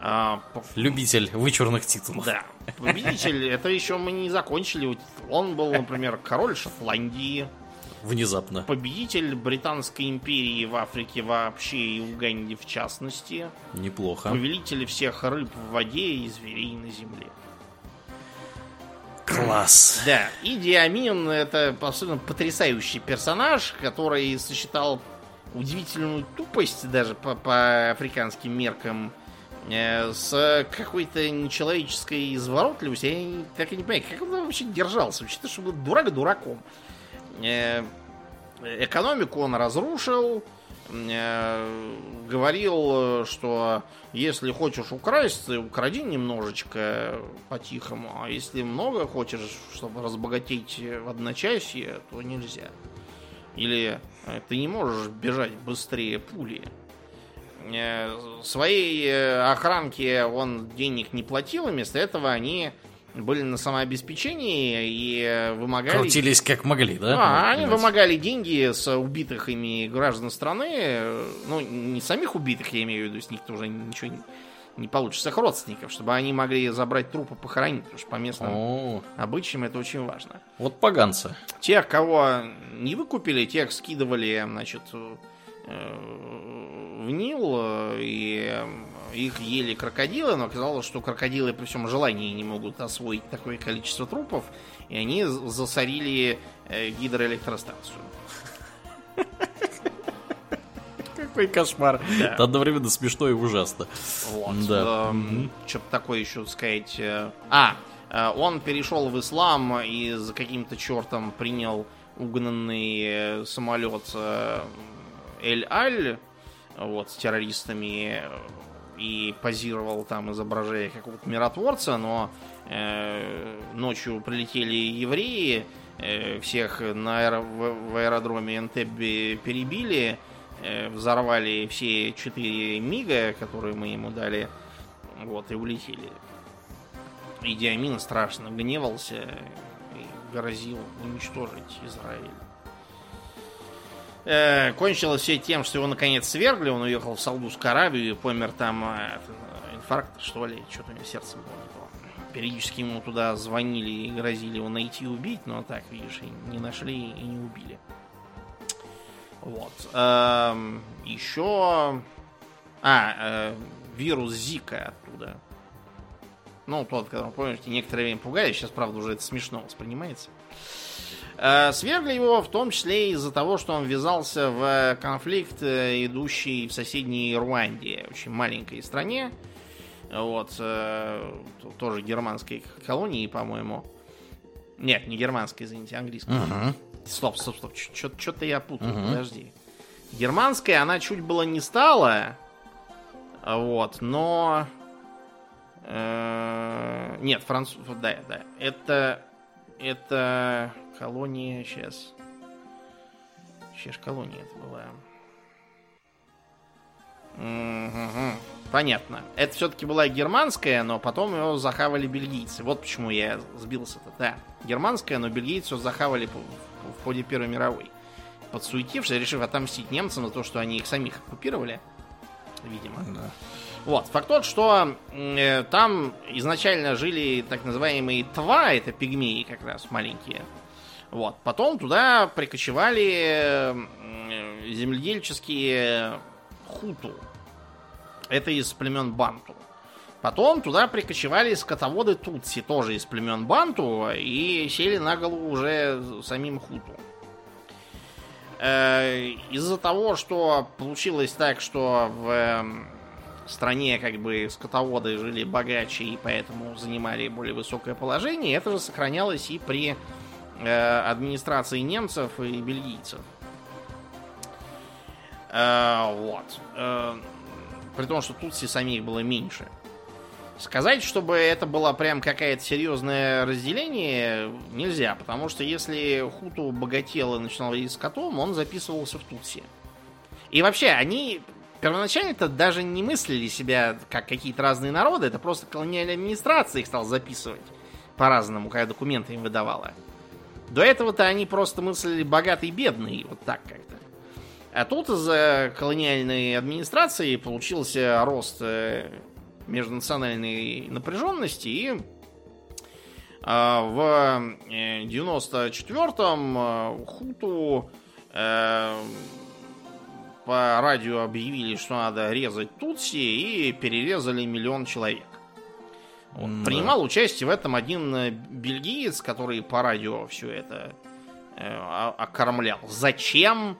А, Любитель вычурных титулов. да, победитель, это еще мы не закончили. Он был, например, король Шотландии, Внезапно. победитель Британской империи в Африке вообще и Уганде в частности, Неплохо. повелитель всех рыб в воде и зверей на земле. Класс. Да, и Диамин это абсолютно потрясающий персонаж, который сочетал удивительную тупость даже по, по африканским меркам э, с какой-то нечеловеческой изворотливостью. Я так и не понимаю, как он вообще держался, учитывая, что был дурак дураком. Э, экономику он разрушил, э, говорил, что если хочешь украсть, укради немножечко по-тихому, а если много хочешь, чтобы разбогатеть в одночасье, то нельзя. Или ты не можешь бежать быстрее пули. Э, Своей э, охранке он денег не платил, вместо этого они были на самообеспечении и э, вымогали... Крутились как могли, да? А, они Понимаете? вымогали деньги с убитых ими граждан страны. Ну, не самих убитых, я имею в виду, с них тоже ничего не, получится, их родственников, чтобы они могли забрать трупы похоронить, потому что по местным О, обычаям это очень важно. вот поганцы. Тех, кого не выкупили, тех скидывали, значит, э, в Нил, э, и э, их ели крокодилы, но оказалось, что крокодилы при всем желании не могут освоить такое количество трупов, и они засорили гидроэлектростанцию. (laughs) Какой кошмар. Да. Это одновременно смешно и ужасно. Вот. Да. Что-то такое еще сказать. э, А, э, он перешел в ислам и за каким-то чертом принял угнанный э, самолет Эль-Аль вот, с террористами и позировал там, изображая какого-то миротворца, но э, ночью прилетели евреи, э, всех на аэро- в, в аэродроме Энтебе перебили, взорвали все четыре мига, которые мы ему дали, вот, и улетели. И Диамин страшно гневался и грозил уничтожить Израиль. Э, кончилось все тем, что его наконец свергли, он уехал в Саудовскую Аравию и помер там э, от э, инфаркта, что ли, что-то у него сердце было не то. Периодически ему туда звонили и грозили его найти и убить, но так, видишь, и не нашли и не убили. Вот. Эм, еще... А, э, вирус Зика оттуда. Ну, тот, который, помните, некоторое время пугали, сейчас, правда, уже это смешно воспринимается. Э, Свергли его в том числе из-за того, что он ввязался в конфликт, э, идущий в соседней Руанде, очень маленькой стране. Вот, э, тоже германской колонии, по-моему. Нет, не германской, извините, английской. Мгм. Стоп, стоп, стоп, что-то я путаю, Мгм. подожди. Германская она чуть было не стала, а вот, но... э, нет, француз... Да, да. Это... Это колония сейчас. Сейчас колония это была. Понятно. Это все-таки была германская, но потом его захавали бельгийцы. Вот почему я сбился-то. Да, германская, но бельгийцы ее захавали в, в ходе Первой мировой. Подсуетившись, решив отомстить немцам за то, что они их самих оккупировали. видимо. Да. Вот, факт тот, что э, там изначально жили так называемые тва, это пигмеи как раз маленькие. Вот, потом туда прикочевали э, земледельческие хуту. Это из племен Банту. Потом туда прикочевали скотоводы Тутси, тоже из племен Банту, и сели на голову уже самим Хуту. Э, из-за того, что получилось так, что в эм, стране как бы скотоводы жили богаче и поэтому занимали более высокое положение, это же сохранялось и при э, администрации немцев и бельгийцев. Э, вот. При том, что Тутси самих было меньше. Сказать, чтобы это было прям какое-то серьезное разделение, нельзя, потому что если Хуту богател и начинал есть с котом, он записывался в Тутси. И вообще, они первоначально-то даже не мыслили себя как какие-то разные народы, это просто колониальная администрация их стала записывать по-разному, когда документы им выдавала. До этого-то они просто мыслили богатый и бедный, вот так как-то. А тут из-за колониальной администрации получился рост э, межнациональной напряженности и а, в 94-м э, э, Хуту э, по радио объявили, что надо резать Тутси и перерезали миллион человек. Да. Принимал участие в этом один бельгиец, который по радио все это э, окормлял. Зачем?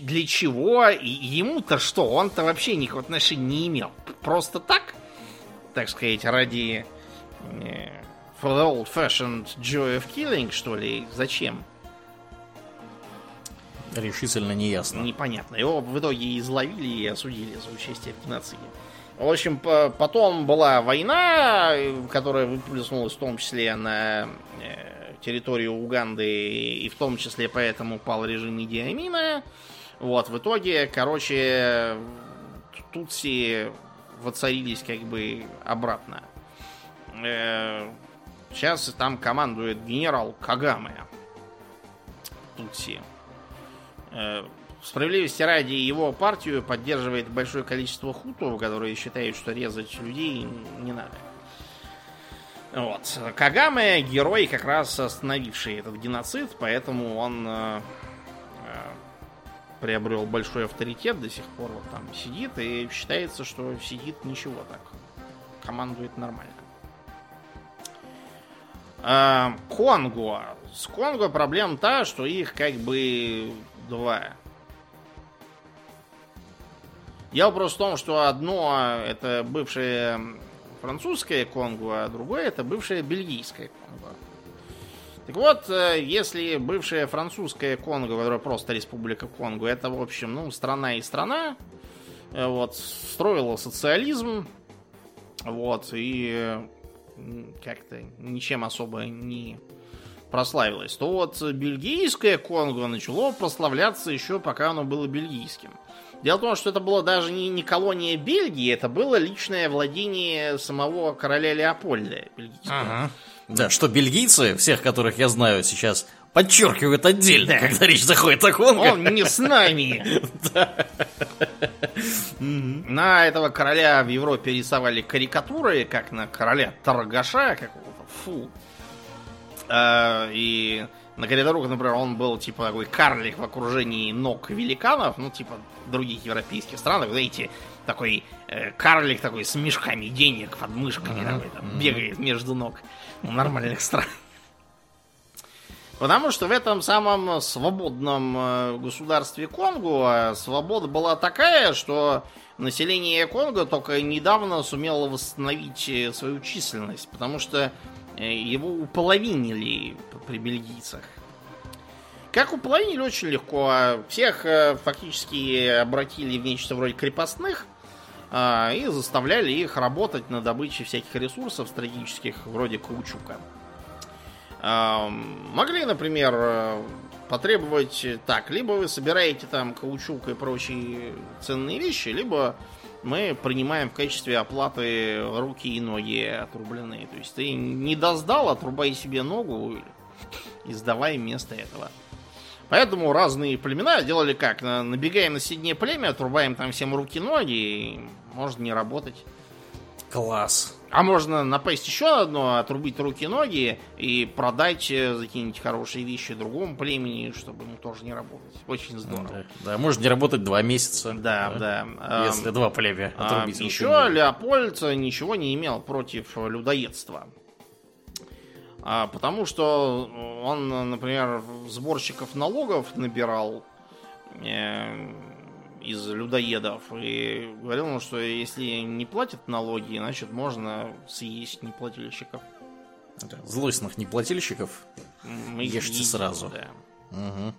Для чего? И ему-то что? Он-то вообще никакого отношения не имел. Просто так, так сказать, ради э, for the old-fashioned joy of killing, что ли? Зачем? Решительно не ясно. Непонятно. Его в итоге изловили и осудили за участие в геноциде. В общем, потом была война, которая выплеснулась в том числе на э, территорию Уганды, и в том числе поэтому пал режим Идиамина. Вот, в итоге, короче, Тутси воцарились как бы обратно. Э, сейчас там командует генерал Кагаме. Тутси. Э, справедливости ради его партию поддерживает большое количество хутов, которые считают, что резать людей не надо. Вот. Кагаме герой, как раз остановивший этот геноцид, поэтому он э, э, приобрел большой авторитет, до сих пор вот там сидит, и считается, что сидит ничего так. Командует нормально. Э, Конго. С Конго проблема та, что их как бы два. Дело просто в том, что одно это бывшее французское Конго, а другое это бывшее бельгийское Конго. Так вот, э, если бывшая французская Конго, которая просто республика Конго, это, в общем, ну, страна и страна, э, вот, строила социализм, вот, и как-то ничем особо не прославилась, то вот бельгийское Конго начало прославляться еще пока оно было бельгийским. Дело в том, что это было даже не, не колония Бельгии, это было личное владение самого короля Леопольда бельгийского. Ага. Да, что бельгийцы, всех которых я знаю сейчас, подчеркивают отдельно, да. когда речь заходит о Конго. Он не с нами. (laughs) На этого короля в Европе рисовали карикатуры, как на короля торгаша какого-то. Фу. А, и на коридорах, например, он был типа такой карлик в окружении ног великанов, ну, типа других европейских стран, знаете, такой э, карлик такой с мешками денег под мышками, mm-hmm. такой, там, бегает между ног ну, нормальных стран. Потому что в этом самом свободном э, государстве Конго э, свобода была такая, что население Конго только недавно сумело восстановить э, свою численность, потому что его уполовинили при бельгийцах. Как уполовинили очень легко. А всех э, фактически обратили в нечто вроде крепостных а, и заставляли их работать на добыче всяких ресурсов стратегических, вроде каучука. А, могли, например, э, потребовать так, либо вы собираете там каучук и прочие ценные вещи, либо мы принимаем в качестве оплаты руки и ноги отрубленные. То есть ты не доздал, отрубай себе ногу и сдавай вместо этого. Поэтому разные племена делали как? На- Набегаем на соседнее племя, отрубаем там всем руки-ноги, и можно не работать. Класс. А можно напасть еще одно, отрубить руки-ноги и продать э, за какие-нибудь хорошие вещи другому племени, чтобы ему тоже не работать. Очень здорово. Да, да, можно не работать два месяца. Да, да. Ам, Если два племя а, отрубить. Еще руки-ноги. Леопольд ничего не имел против людоедства. А, Потому что он, например, сборщиков налогов набирал э, из людоедов и говорил, ему, что если не платят налоги, значит можно съесть неплательщиков. Да, Злостных неплательщиков. Мы Ешьте едим, сразу. да. Мгм.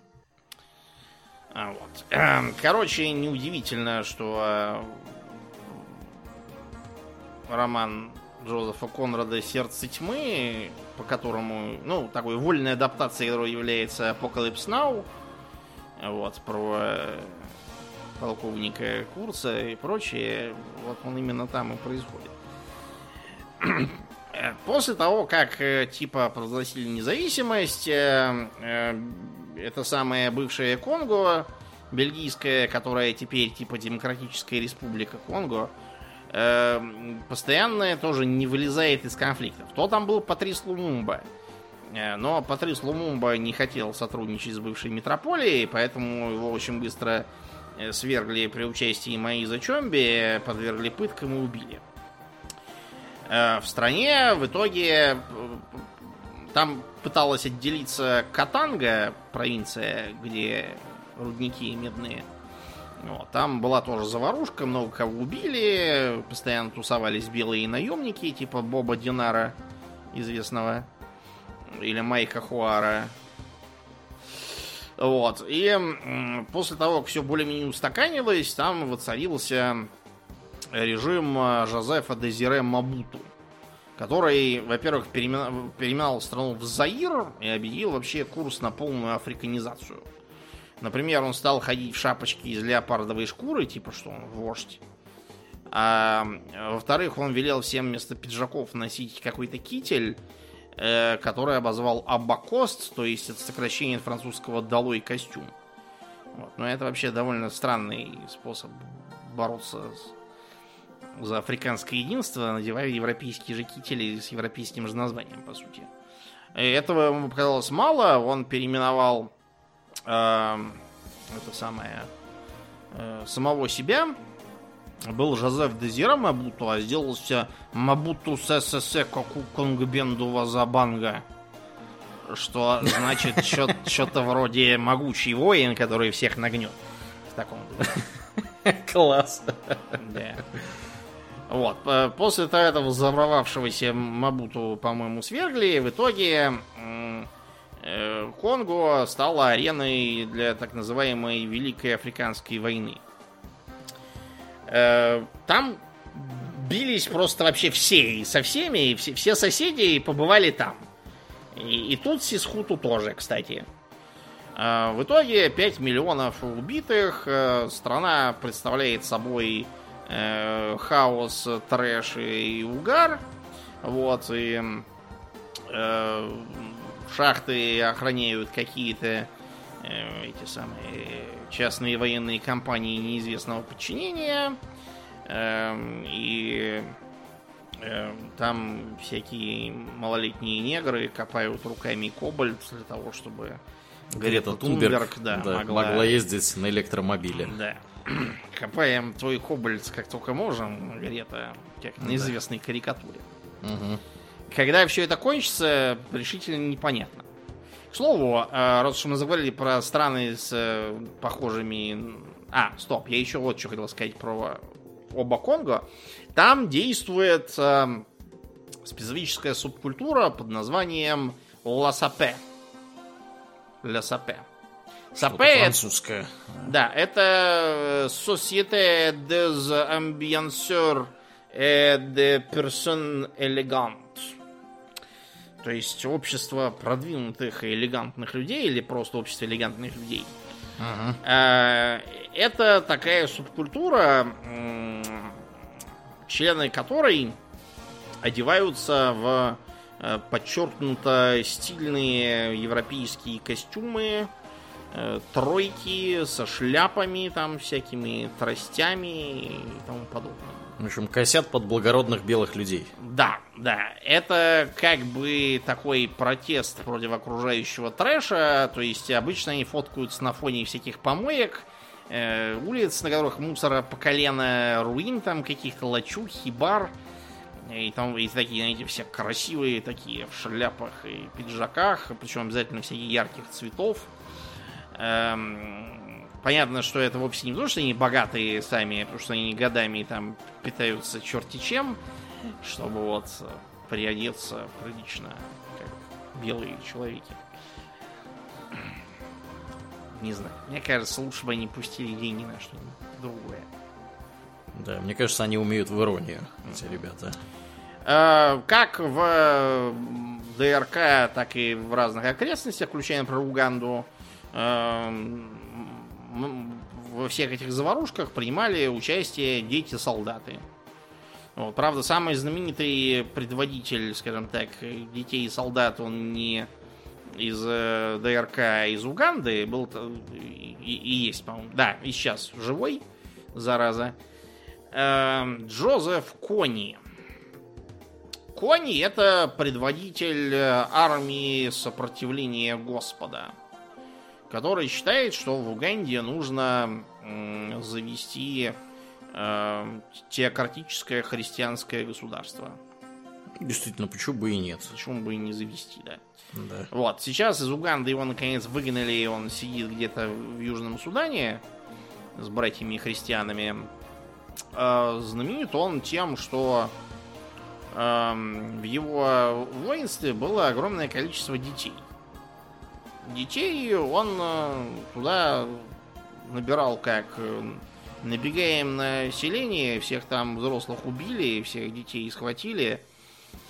А, вот. Эм, Короче, неудивительно, что э, роман Джозефа Конрада «Сердце тьмы», по которому, ну, такой вольной адаптацией, которой является Apocalypse Now, вот, про полковника Курца и прочее, вот он именно там и происходит. Э, После того, как э, типа провозгласили независимость, э, это самая бывшая Конго, бельгийская, которая теперь типа Демократическая Республика Конго, постоянно тоже не вылезает из конфликтов. То там был Патрис Лумумба. Но Патрис Лумумба не хотел сотрудничать с бывшей метрополией, поэтому его очень быстро свергли при участии Маиза Чомби, подвергли пыткам и убили. Э, В стране в итоге э, там пыталась отделиться Катанга, провинция, где рудники медные. Вот, там была тоже заварушка, много кого убили, постоянно тусовались белые наемники, типа Боба Динара, известного, или Майка Хуара. Вот, и после того, как все более-менее устаканилось, там воцарился режим э, Жозефа Дезире Мабуту, который, во-первых, переименовал, переименовал страну в Заир и объявил вообще курс на полную африканизацию. Например, он стал ходить в шапочке из леопардовой шкуры, типа что он вождь. А во-вторых, он велел всем вместо пиджаков носить какой-то китель, э, который обозвал абакост, то есть это сокращение французского долой костюм. Вот. Но это вообще довольно странный способ бороться с- за африканское единство, надевая европейские же кители с европейским же названием, по сути. И этого ему показалось мало, он переименовал э, это самое э, самого себя. Был Жозеф Дезира Мабуту, а сделался Мабуту ССС Коку Конгбенду Вазабанга. Что значит (laughs) что-то вроде могучий воин, который всех нагнет. В таком. (laughs) Класс. Да. Вот. э, После того этого взорвавшегося Мабуту, по-моему, свергли. В итоге э, Конго стала ареной для так называемой Великой Африканской войны. Э, Там бились просто вообще все и со всеми, и все, все соседи побывали там. И, и тут Сисхуту тоже, кстати. А, В итоге 5 миллионов убитых. э, Страна представляет собой э, хаос, трэш и угар. Вот, и э, шахты охраняют какие-то э, эти самые частные военные компании неизвестного подчинения. Эм, И э, там всякие малолетние негры копают руками кобальт для того, чтобы Грета Тунберг да, могла... ездить на электромобиле. да. (clears throat) Копаем твой кобальт как только можем, Грета, как на Да. известной карикатуре. Мгм. Когда все это кончится, решительно непонятно. К слову, э, раз уж мы заговорили про страны с э, похожими... А, стоп, я еще вот что хотел сказать про оба Конго. Там действует э, специфическая субкультура под названием Ласапе. Ласапе. Сапе это французское. да, это Société des ambianceurs et des personnes élégantes. То есть общество продвинутых и элегантных людей или просто общество элегантных людей. Э, Это такая субкультура, члены которой одеваются в э, подчеркнуто стильные европейские костюмы, э, тройки со шляпами, там, всякими тростями и тому подобное. В общем, косят под благородных белых людей. Да, да. Это как бы такой протест против окружающего трэша. То есть обычно они фоткаются на фоне всяких помоек, э, улиц, на которых мусора по колено, руин там каких-то, лачуг, хибар. И там и такие, знаете, все красивые такие в шляпах и пиджаках, причем обязательно всяких ярких цветов. Эм, понятно, что это вовсе не потому, что они богатые сами, а потому что они годами там питаются черти чем, чтобы вот приодеться прилично, как белые человеки. Не знаю. Мне кажется, лучше бы они пустили деньги на что-нибудь другое. Да, мне кажется, они умеют в иронию, эти ребята. Э, Как в ДРК, так и в разных окрестностях, включая, например, Уганду, м, во всех этих заварушках принимали участие дети-солдаты. Вот, правда, самый знаменитый предводитель, скажем так, детей и солдат, он не из э, ДРК, а из Уганды, был и, и есть, по-моему, да, и сейчас живой, зараза. Эм, Джозеф Кони. Кони это предводитель э, армии сопротивления Господа, который считает, что в Уганде нужно завести э, теократическое христианское государство. Действительно, почему бы и нет? Почему бы и не завести, да. Да. Вот, сейчас из Уганды его наконец выгнали, и он сидит где-то в Южном Судане с братьями-христианами. Э, знаменит он тем, что эм, в его воинстве было огромное количество детей. Детей он э, туда набирал как э, набегаем на селение, всех там взрослых убили, всех детей схватили.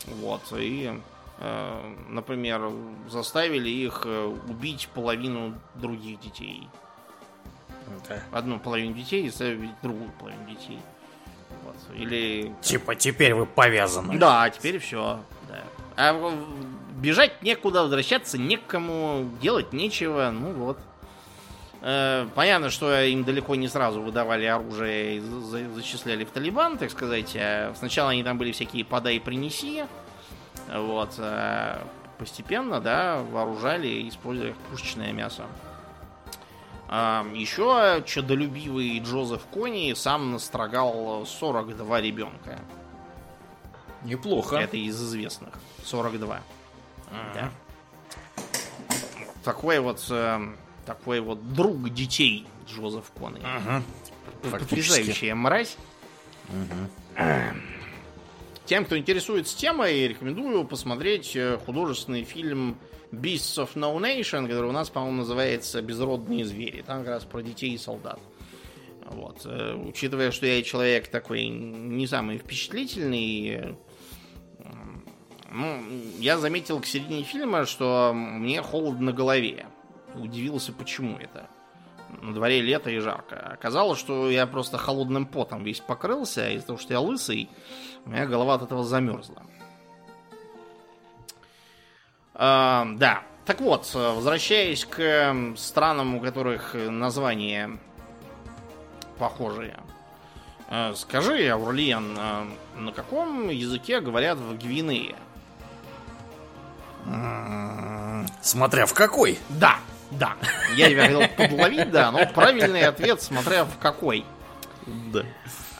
Вот, и, э, например, заставили их убить половину других детей. Да. Одну половину детей и заставили другую половину детей. Вот. Или Типа, теперь вы повязаны. да, теперь все. А бежать некуда, возвращаться некому, делать нечего. Ну вот. Э, Понятно, что им далеко не сразу выдавали оружие и за- за- зачисляли в Талибан, так сказать. А Сначала они там были всякие подай принеси. Вот. а Постепенно, да, вооружали, используя как пушечное мясо. А, Еще чадолюбивый Джозеф Кони сам настрогал 42 ребенка. Неплохо. Это из известных. 42. Да. Такой вот э, такой вот друг детей Джозеф Кони. Ага. Потрясающая мразь. Тем, кто интересуется темой, рекомендую посмотреть э, художественный фильм Beasts of No Nation, который у нас, по-моему, называется Безродные звери. Там как раз про детей и солдат. Вот. э, Учитывая, что я человек такой не самый впечатлительный, ну, я заметил к середине фильма, что мне холодно на голове. Удивился, почему это. На дворе лето и жарко. Оказалось, что я просто холодным потом весь покрылся, а из-за того, что я лысый, у меня голова от этого замерзла. А, да. Так вот, возвращаясь к странам, у которых названия похожие. Э, Скажи, Аурлиен, э, на каком языке говорят в Гвинее? Смотря в какой. Да, да. Я тебя хотел подловить, да, но правильный ответ, смотря в какой. Да.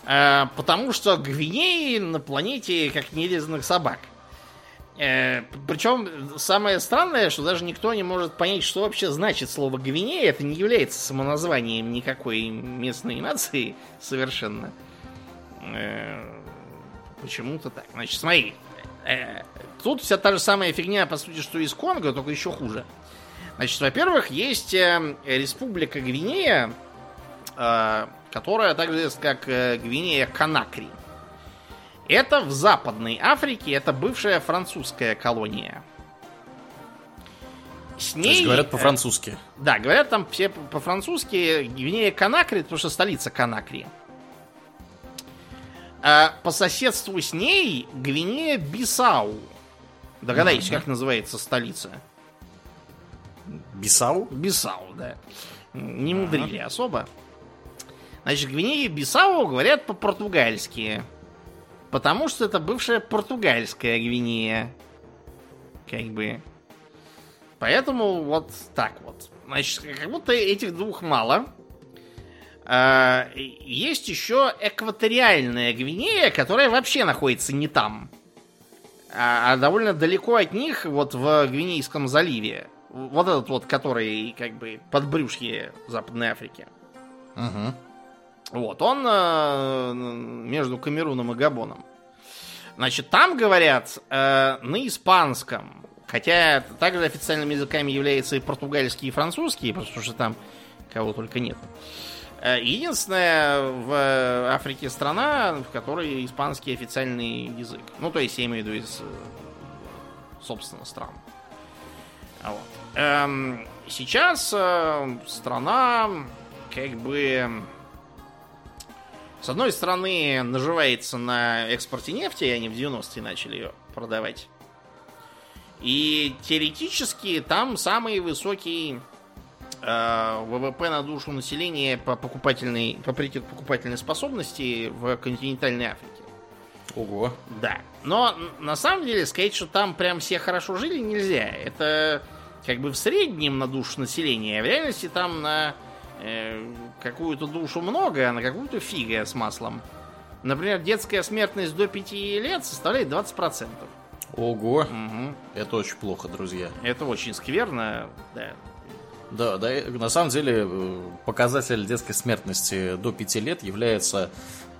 Э, потому что Гвинеи на планете как нерезанных собак. Э, причем самое странное, что даже никто не может понять, что вообще значит слово Гвинея. Это не является самоназванием никакой местной нации совершенно. Э, почему-то так. Значит, смотри. Тут вся та же самая фигня, по сути, что и с Конго, только еще хуже. Значит, во-первых, есть э, Республика Гвинея, э, которая также известна как э, Гвинея Канакри. Это в Западной Африке, это бывшая французская колония. С То есть ней, говорят по-французски. да, говорят там все по- по-французски Гвинея Канакри, потому что столица Канакри. А по соседству с ней Гвинея Бисау. Догадайтесь, как называется столица? Бисау? Бисау, да. Не мудрили особо. Значит, Гвинея Бисау говорят по-португальски. Потому что это бывшая португальская Гвинея. Как бы. Поэтому вот так вот. Значит, как будто этих двух мало. А, есть еще экваториальная Гвинея, которая вообще находится не там. А, а довольно далеко от них, вот в Гвинейском заливе. Вот этот вот, который как бы подбрюшье Западной Африки. Угу. Вот, он э, между Камеруном и Габоном. Значит, там говорят э, на испанском. Хотя также официальными языками являются и португальский, и французский, потому что там кого только нет. Э, единственная в Африке страна, в которой испанский официальный язык. Ну, то есть я имею в виду из, э, собственно, стран. Вот. Эм, сейчас э, страна как бы с одной стороны наживается на экспорте нефти, они в 90-е начали ее продавать. И теоретически там самый высокий э, ВВП на душу населения по покупательной, по паритету покупательной способности в континентальной Африке. Ого. Да. Но на самом деле сказать, что там прям все хорошо жили, нельзя. Это как бы в среднем на душу населения, а в реальности там на э, какую-то душу много, а на какую-то фига с маслом. Например, детская смертность до 5 лет составляет 20%. Ого. Угу. Это очень плохо, друзья. Это очень скверно, да. Да, да, на самом деле э, показатель детской смертности до 5 лет является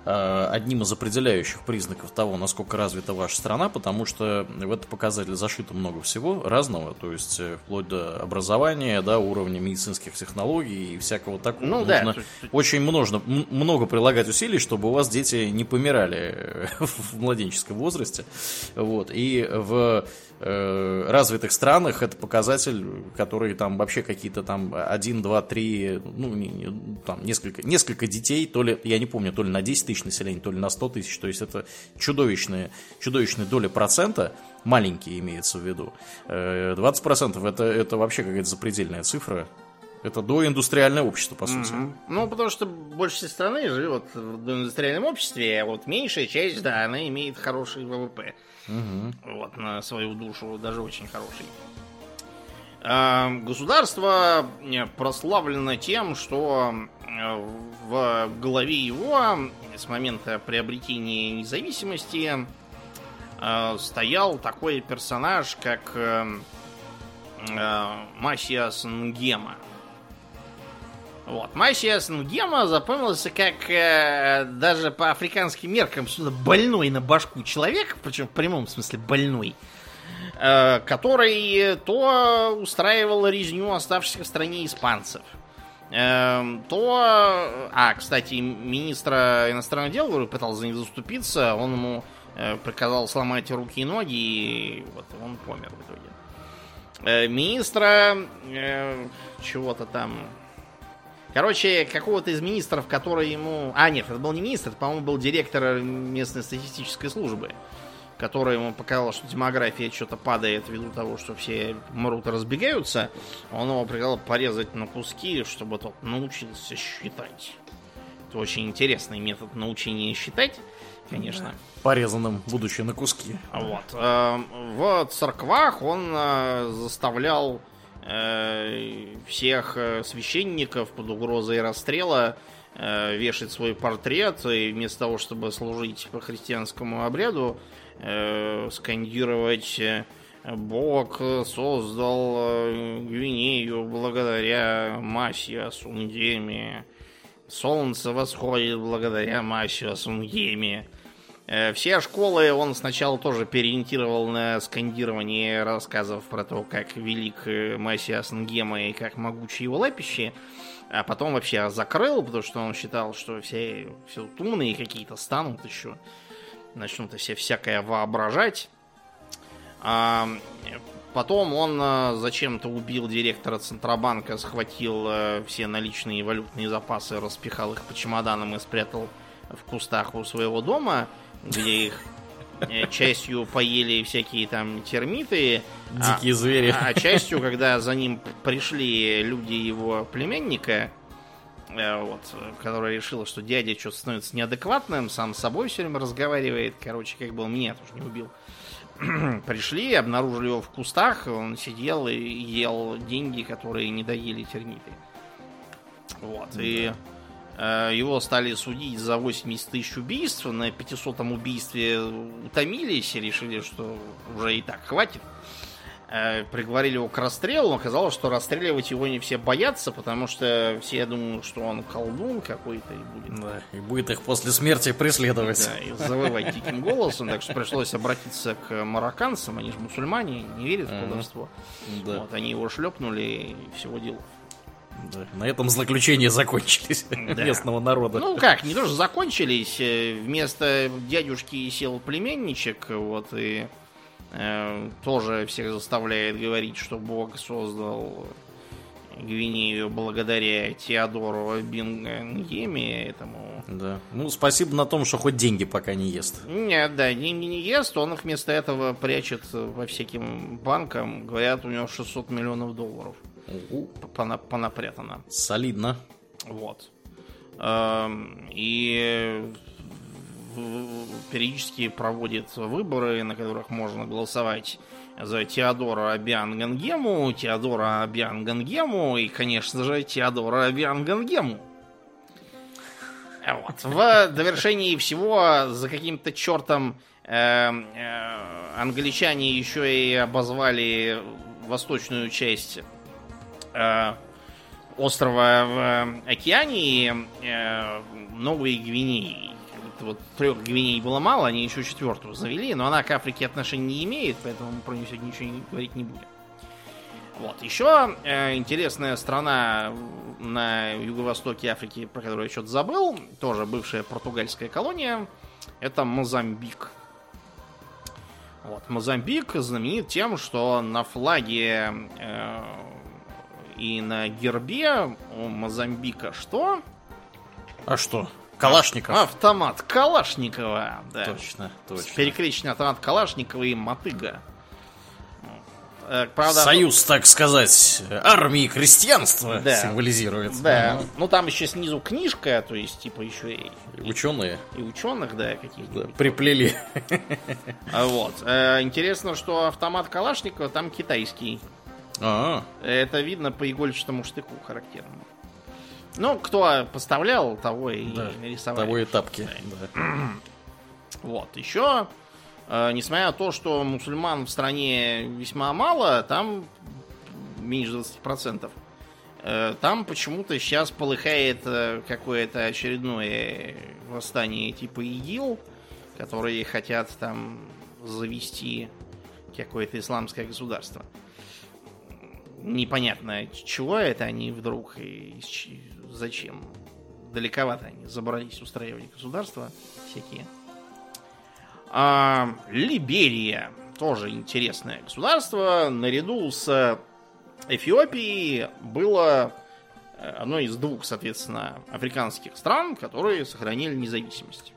Э, одним из определяющих признаков того, насколько развита ваша страна, потому что в этот показатель зашито много всего разного, то есть э, вплоть до образования, да, уровня медицинских технологий и всякого такого. Ну, Нужно да. очень много, много прилагать усилий, чтобы у вас дети не помирали (laughs) в младенческом возрасте. Вот. И в развитых странах это показатель, который там вообще какие-то там 1, 2, 3, ну, там несколько, несколько детей, то ли, я не помню, то ли на 10 тысяч населения, то ли на 100 тысяч, то есть это чудовищная, чудовищная доля процента, маленькие имеется в виду. Э, 20% это, это вообще какая-то запредельная цифра, это доиндустриальное общество, по сути. Mm-hmm. Ну, потому что большая страны живет в доиндустриальном обществе, а вот меньшая часть, да, она имеет хороший ВВП. Угу. Вот, на свою душу даже очень хороший. А, государство э, прославлено тем, что э, в голове его с момента приобретения независимости э, стоял такой персонаж, как Масиас Нгема. Вот. Масиас Нгема запомнился как э, даже по африканским меркам больной на башку человек, причем в прямом смысле больной, э, который то устраивал резню оставшихся в стране испанцев, э, то... А, кстати, министра иностранных дел пытался за них заступиться, он ему э, приказал сломать руки и ноги, и вот он помер в итоге. Э, министра э, чего-то там Короче, какого-то из министров, который ему... А, нет, это был не министр, это, по-моему, был директор местной статистической службы, который ему показал, что демография что-то падает ввиду того, что все мрут и разбегаются. Он его приказал порезать на куски, чтобы тот научился считать. Это очень интересный метод научения считать, конечно. Порезанным, будучи на куски. Вот. Э, в церквах он э, заставлял всех э, священников под угрозой расстрела э, вешать свой портрет и вместо того, чтобы служить по христианскому обряду, скандировать Бог создал Гвинею благодаря Масе Сундеме. Солнце восходит благодаря Масе Сундеме. Э, все школы он сначала тоже переориентировал на скандирование рассказов про то, как велик э, Масиас Нгема и как могучие его лапищи, а потом вообще закрыл, потому что он считал, что все, все умные какие-то станут еще, начнут все всякое воображать. А потом он э, зачем-то убил директора Центробанка, схватил все наличные валютные запасы, распихал их по чемоданам и спрятал в кустах у своего дома – где их э, частью поели всякие там термиты. Дикие а, звери. А частью, когда за ним пришли люди его племянника, э, вот, которая решила, что дядя что-то становится неадекватным, сам с собой все время разговаривает. Короче, как бы он меня тоже не убил. (clears throat) Пришли, обнаружили его в кустах, он сидел и ел деньги, которые не доели термиты. Вот, да. и его стали судить за 80 тысяч убийств. На 500-м убийстве утомились и решили, что уже и так хватит. Э, приговорили его к расстрелу, оказалось, что расстреливать его не все боятся, потому что все думают, что он колдун какой-то и будет. Да, и будет их после смерти преследовать. Да, и завывать диким голосом, так что пришлось обратиться к марокканцам, они же мусульмане, не верят в колдовство. Да. Вот, они его шлепнули и всего делов. Да, на этом злоключения закончились (laughs) да. местного народа. Ну как, не то, что закончились. Э, вместо дядюшки сел племенничек, вот, и э, тоже всех заставляет говорить, что Бог создал Гвинею благодаря Теодору Бингеме этому. Да. Ну, спасибо на том, что хоть деньги пока не ест. Нет, да, деньги не ест, он их вместо этого прячет во всяким банкам. Говорят, у него 600 миллионов долларов понапрятано. Солидно. Вот. Эм, и периодически проводит выборы, на которых можно голосовать за Теодора Абиан Гангему, Теодора Абиан Гангему и, конечно же, Теодора Абиан Гангему. Вот. В довершении всего за каким-то чертом э, э, англичане еще и обозвали восточную часть э, острова в океане э, Новой Гвинеи вот трех Гвиней было мало, они еще четвертую завели, но она к Африке отношения не имеет, поэтому мы про нее сегодня ничего не, говорить не будем. Вот. Еще э, интересная страна на юго-востоке Африки, про которую я что-то забыл, тоже бывшая португальская колония, это Мозамбик. Вот. Мозамбик знаменит тем, что на флаге э, и на гербе у Мозамбика что? А что? Калашников. Автомат Калашникова. Да. Точно, точно. Перекрещенный автомат Калашникова и мотыга. Э, правда, Союз, так сказать, армии крестьянства да. символизирует. Да. Угу. Ну там еще снизу книжка, то есть типа еще и ученые. И ученых, да, каких-то. Да, приплели. А вот. Э, интересно, что автомат Калашникова там китайский. А, -а. Это видно по игольчатому штыку характерному. Ну, кто поставлял, того и да, рисовали. Того и тапки. Да. (clears throat) Вот, еще, э, несмотря на то, что мусульман в стране весьма мало, там меньше 20%, э, там почему-то сейчас полыхает э, какое-то очередное восстание типа ИГИЛ, которые хотят там завести какое-то исламское государство. Непонятно, чего это они вдруг и зачем? Далековато они забрались устраивать государства всякие. А, Либерия. Тоже интересное государство. Наряду с Эфиопией было э, одной из двух, соответственно, африканских стран, которые сохранили независимость.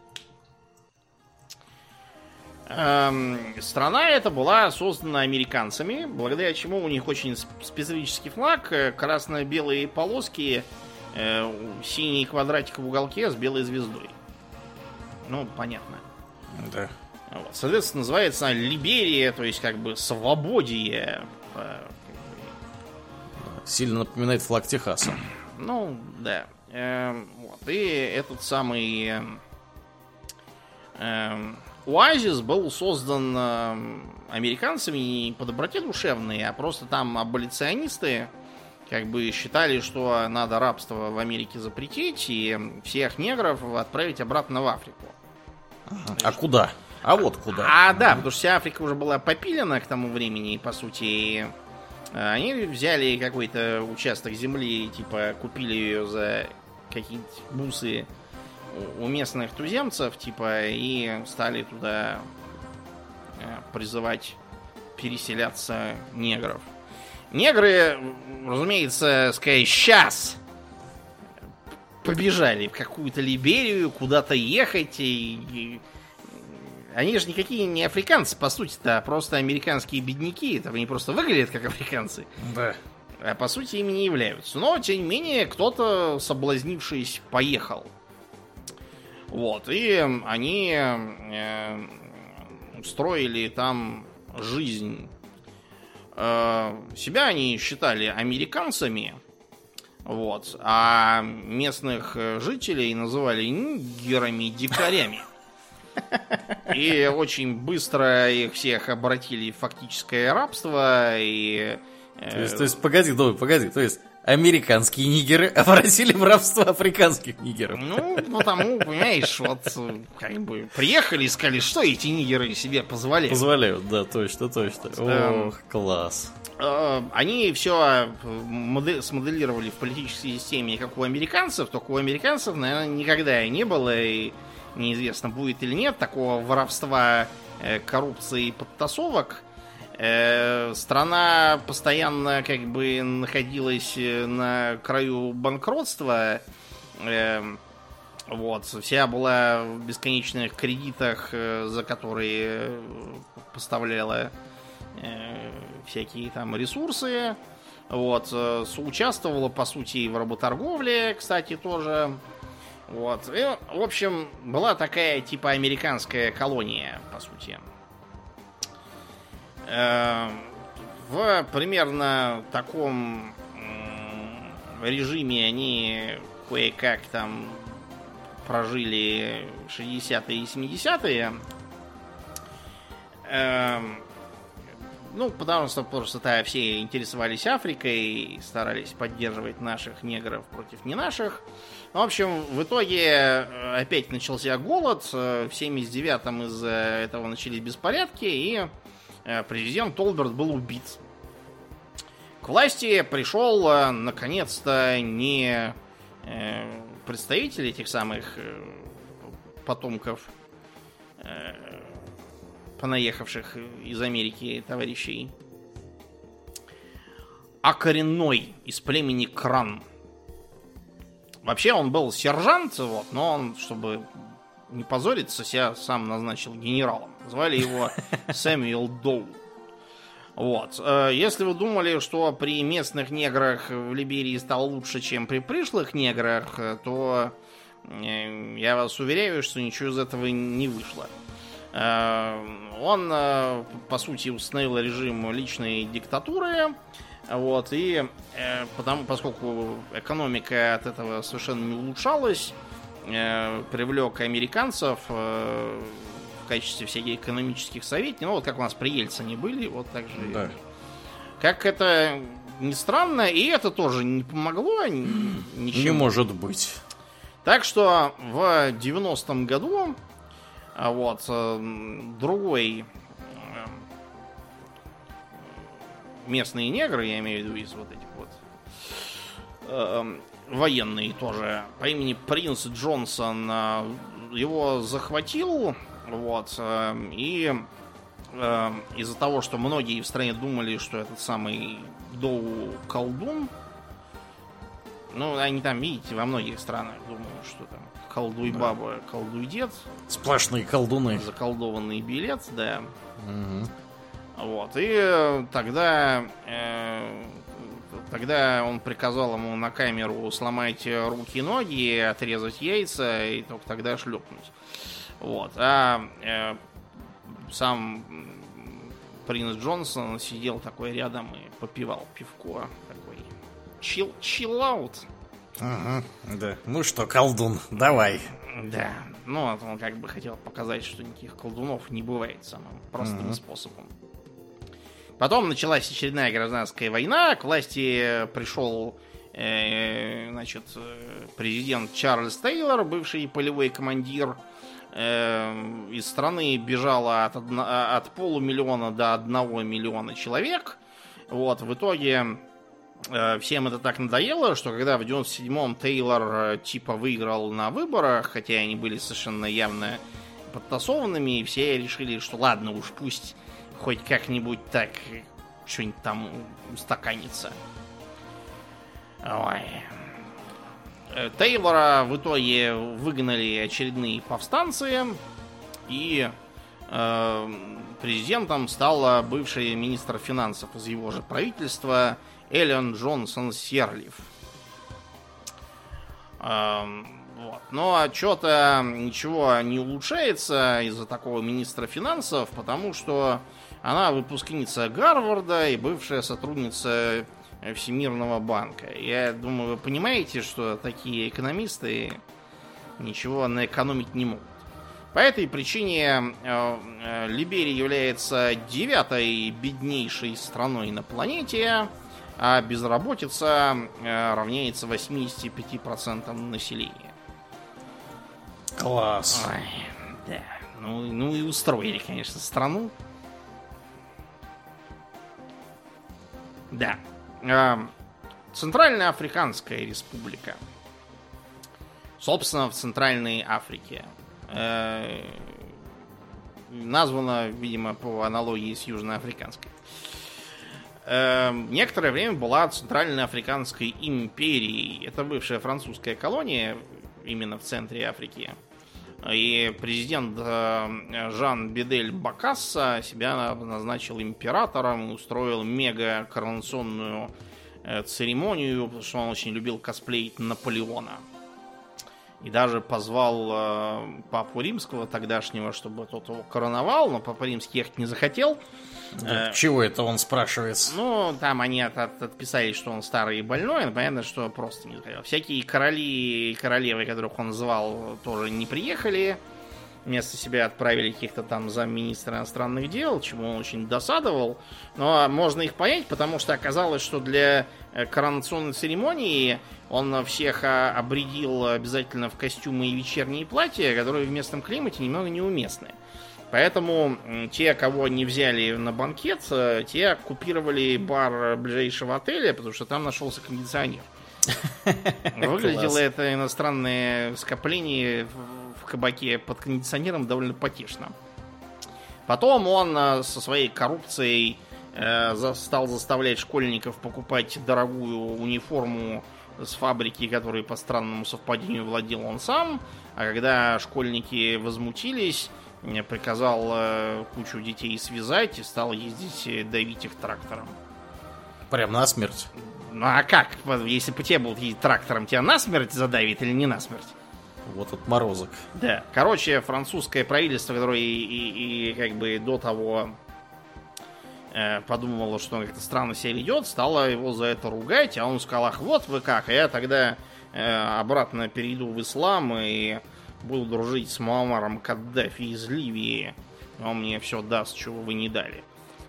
Эм, страна эта была создана американцами, благодаря чему у них очень специфический флаг, э, красно-белые полоски э, синий квадратик в уголке с белой звездой. Ну, понятно. Да. Вот. Соответственно, называется она Либерия, то есть как бы свободие. Сильно напоминает флаг Техаса. Ну, да. Э, вот. И этот самый э, э, Оазис был создан э, американцами не по доброте душевной, а просто там аболиционисты как бы считали, что надо рабство в Америке запретить и всех негров отправить обратно в Африку. А куда? А вот куда. А, да, потому что вся Африка уже была попилена к тому времени, по сути. И э, они взяли какой-то участок земли, типа купили ее за какие-нибудь бусы у местных туземцев, типа, и стали туда э, призывать переселяться негров. Негры, разумеется, сказали, сейчас побежали в какую-то Либерию, куда-то ехать, и, они же никакие не африканцы, по сути-то, а просто американские бедняки. Это они просто выглядят как африканцы. Да. А по сути ими не являются. Но, тем не менее, кто-то, соблазнившись, поехал. Вот, и они э, устроили там жизнь. Э, себя они считали американцами, вот, а местных жителей называли нигерами-дикарями. И очень быстро их всех обратили в фактическое рабство и... э, То есть, то есть, погоди, Добби, погоди, то есть, американские нигеры обратили в рабство африканских нигеров. Ну, потому, понимаешь, вот как бы приехали и сказали, что эти нигеры себе позволяют. Позволяют, да, точно, точно. Да. Ох, класс. Э, Они все смоделировали в политической системе, как у американцев, только у американцев, наверное, никогда и не было, и неизвестно, будет или нет такого воровства, э, коррупции и подтасовок. Э, Страна постоянно как бы находилась э, на краю банкротства. Э, Вот, вся была в бесконечных кредитах, э, за которые поставляла всякие там ресурсы. Вот, соучаствовала, по сути, и в работорговле, кстати, тоже. Вот. И, в общем, была такая типа американская колония, по сути. Э, В примерно таком режиме они кое-как там прожили 60-е и 70-е. Эм, Ну, потому что просто все интересовались Африкой старались поддерживать наших негров против не наших. В общем, в итоге э, опять начался голод. э, В 79-м из-за этого начались беспорядки, и президент Толберт был убит. К власти пришел, э, наконец-то, не э, представитель этих самых э, потомков э, понаехавших из Америки товарищей, а коренной из племени Кран. Вообще он был сержант, вот, но он, чтобы не позориться, себя сам назначил генералом. Звали его (laughs) Сэмюэл Доу. Вот. Э, Если вы думали, что при местных неграх в Либерии стало лучше, чем при пришлых неграх, э, то э, я вас уверяю, что ничего из этого не вышло. Он, по сути, установил режим личной диктатуры. Вот, и э, потому, поскольку экономика от этого совершенно не улучшалась, э, привлек американцев э, качестве всяких экономических советников. Ну, вот как у нас при Ельцине были, вот так же. Да. Как это ни странно, и это тоже не помогло ни- Не может быть. Так что в 90-м году а вот э, другой э, местные негры, я имею в виду из вот этих вот э, военные тоже, по имени Принц Джонсон, его захватил, вот, э, и э, из-за того, что многие в стране думали, что этот самый Доу колдун, ну, они там, видите, во многих странах думают, что там колдуй баба, колдуй дед, Сплошные колдуны. заколдованный билет, да. Мгм. Вот. И тогда, э, тогда он приказал ему на камеру сломать руки и ноги, отрезать яйца и только тогда шлепнуть. Вот. А э, сам принц Джонсон сидел такой рядом и попивал пивко. Такой chill out. Ага, да. Ну что, колдун, давай. Да. Ну, вот он как бы хотел показать, что никаких колдунов не бывает самым простым Мгм. способом. Потом началась очередная гражданская война. К власти пришел э, значит, э, президент Чарльз Тейлор, бывший полевой командир. Э, из страны бежало от, одно- от полумиллиона до одного миллиона человек. Вот, в итоге э, всем это так надоело, что когда в 97-м Тейлор э, типа выиграл на выборах, хотя они были совершенно явно подтасованными, и все решили, что ладно уж, пусть хоть как-нибудь так э, что-нибудь там устаканится. Ой. Э, Тейлора в итоге выгнали очередные повстанцы, и э, президентом стала бывший министр финансов из его же правительства Эллен Джонсон Серлиф. Эм, вот. Но что-то ничего не улучшается из-за такого министра финансов, потому что она выпускница Гарварда и бывшая сотрудница Всемирного банка. Я думаю, вы понимаете, что такие экономисты ничего наэкономить не могут. По этой причине э, э, Либерия является девятой беднейшей страной на планете, а безработица э, равняется 85% населения. Класс. Ой, да. Ну, ну и устроили, конечно, страну. Да. Центральная Африканская Республика. Собственно, в Центральной Африке. Э, названа, видимо, по аналогии с Южноафриканской. Э, некоторое время была Центральной Африканской империей. Это бывшая французская колония, именно в центре Африки. И президент э, Жан Бедель Бакасса себя назначил императором устроил мега коронационную церемонию, потому что он очень любил косплеить Наполеона. И даже позвал э, папу римского тогдашнего, чтобы тот его короновал, но папа римский ехать не захотел. Да, э, чего это он спрашивается? Ну, там они от, от, отписали, что он старый и больной, но понятно, что просто не захотел. Всякие короли и королевы, которых он звал, тоже не приехали вместо себя отправили каких-то там замминистра иностранных дел, чему он очень досадовал. Но можно их понять, потому что оказалось, что для э, коронационной церемонии он всех а, обредил обязательно в костюмы и вечерние платья, которые в местном климате немного неуместны. Поэтому те, кого не взяли на банкет, э, те оккупировали бар ближайшего отеля, потому что там нашелся кондиционер. (laughs) Выглядело это иностранное скопление кабаке под кондиционером довольно потешно. Потом он э, со своей коррупцией э, стал заставлять школьников покупать дорогую униформу с фабрики, которой по странному совпадению владел он сам. А когда школьники возмутились, приказал кучу детей связать и стал ездить давить их трактором. Прям на смерть. Ну а как? Если по тебе будут ездить трактором, тебя на смерть задавит или не на смерть? Вот отморозок. Да. Короче, французское правительство, которое и, и, и как бы до того э, подумало, что он как-то странно себя ведет, стало его за это ругать, а он сказал, ах, вот вы как, а я тогда э, обратно перейду в ислам и буду дружить с Муаммаром Каддафи из Ливии. Он мне все даст, чего вы не дали.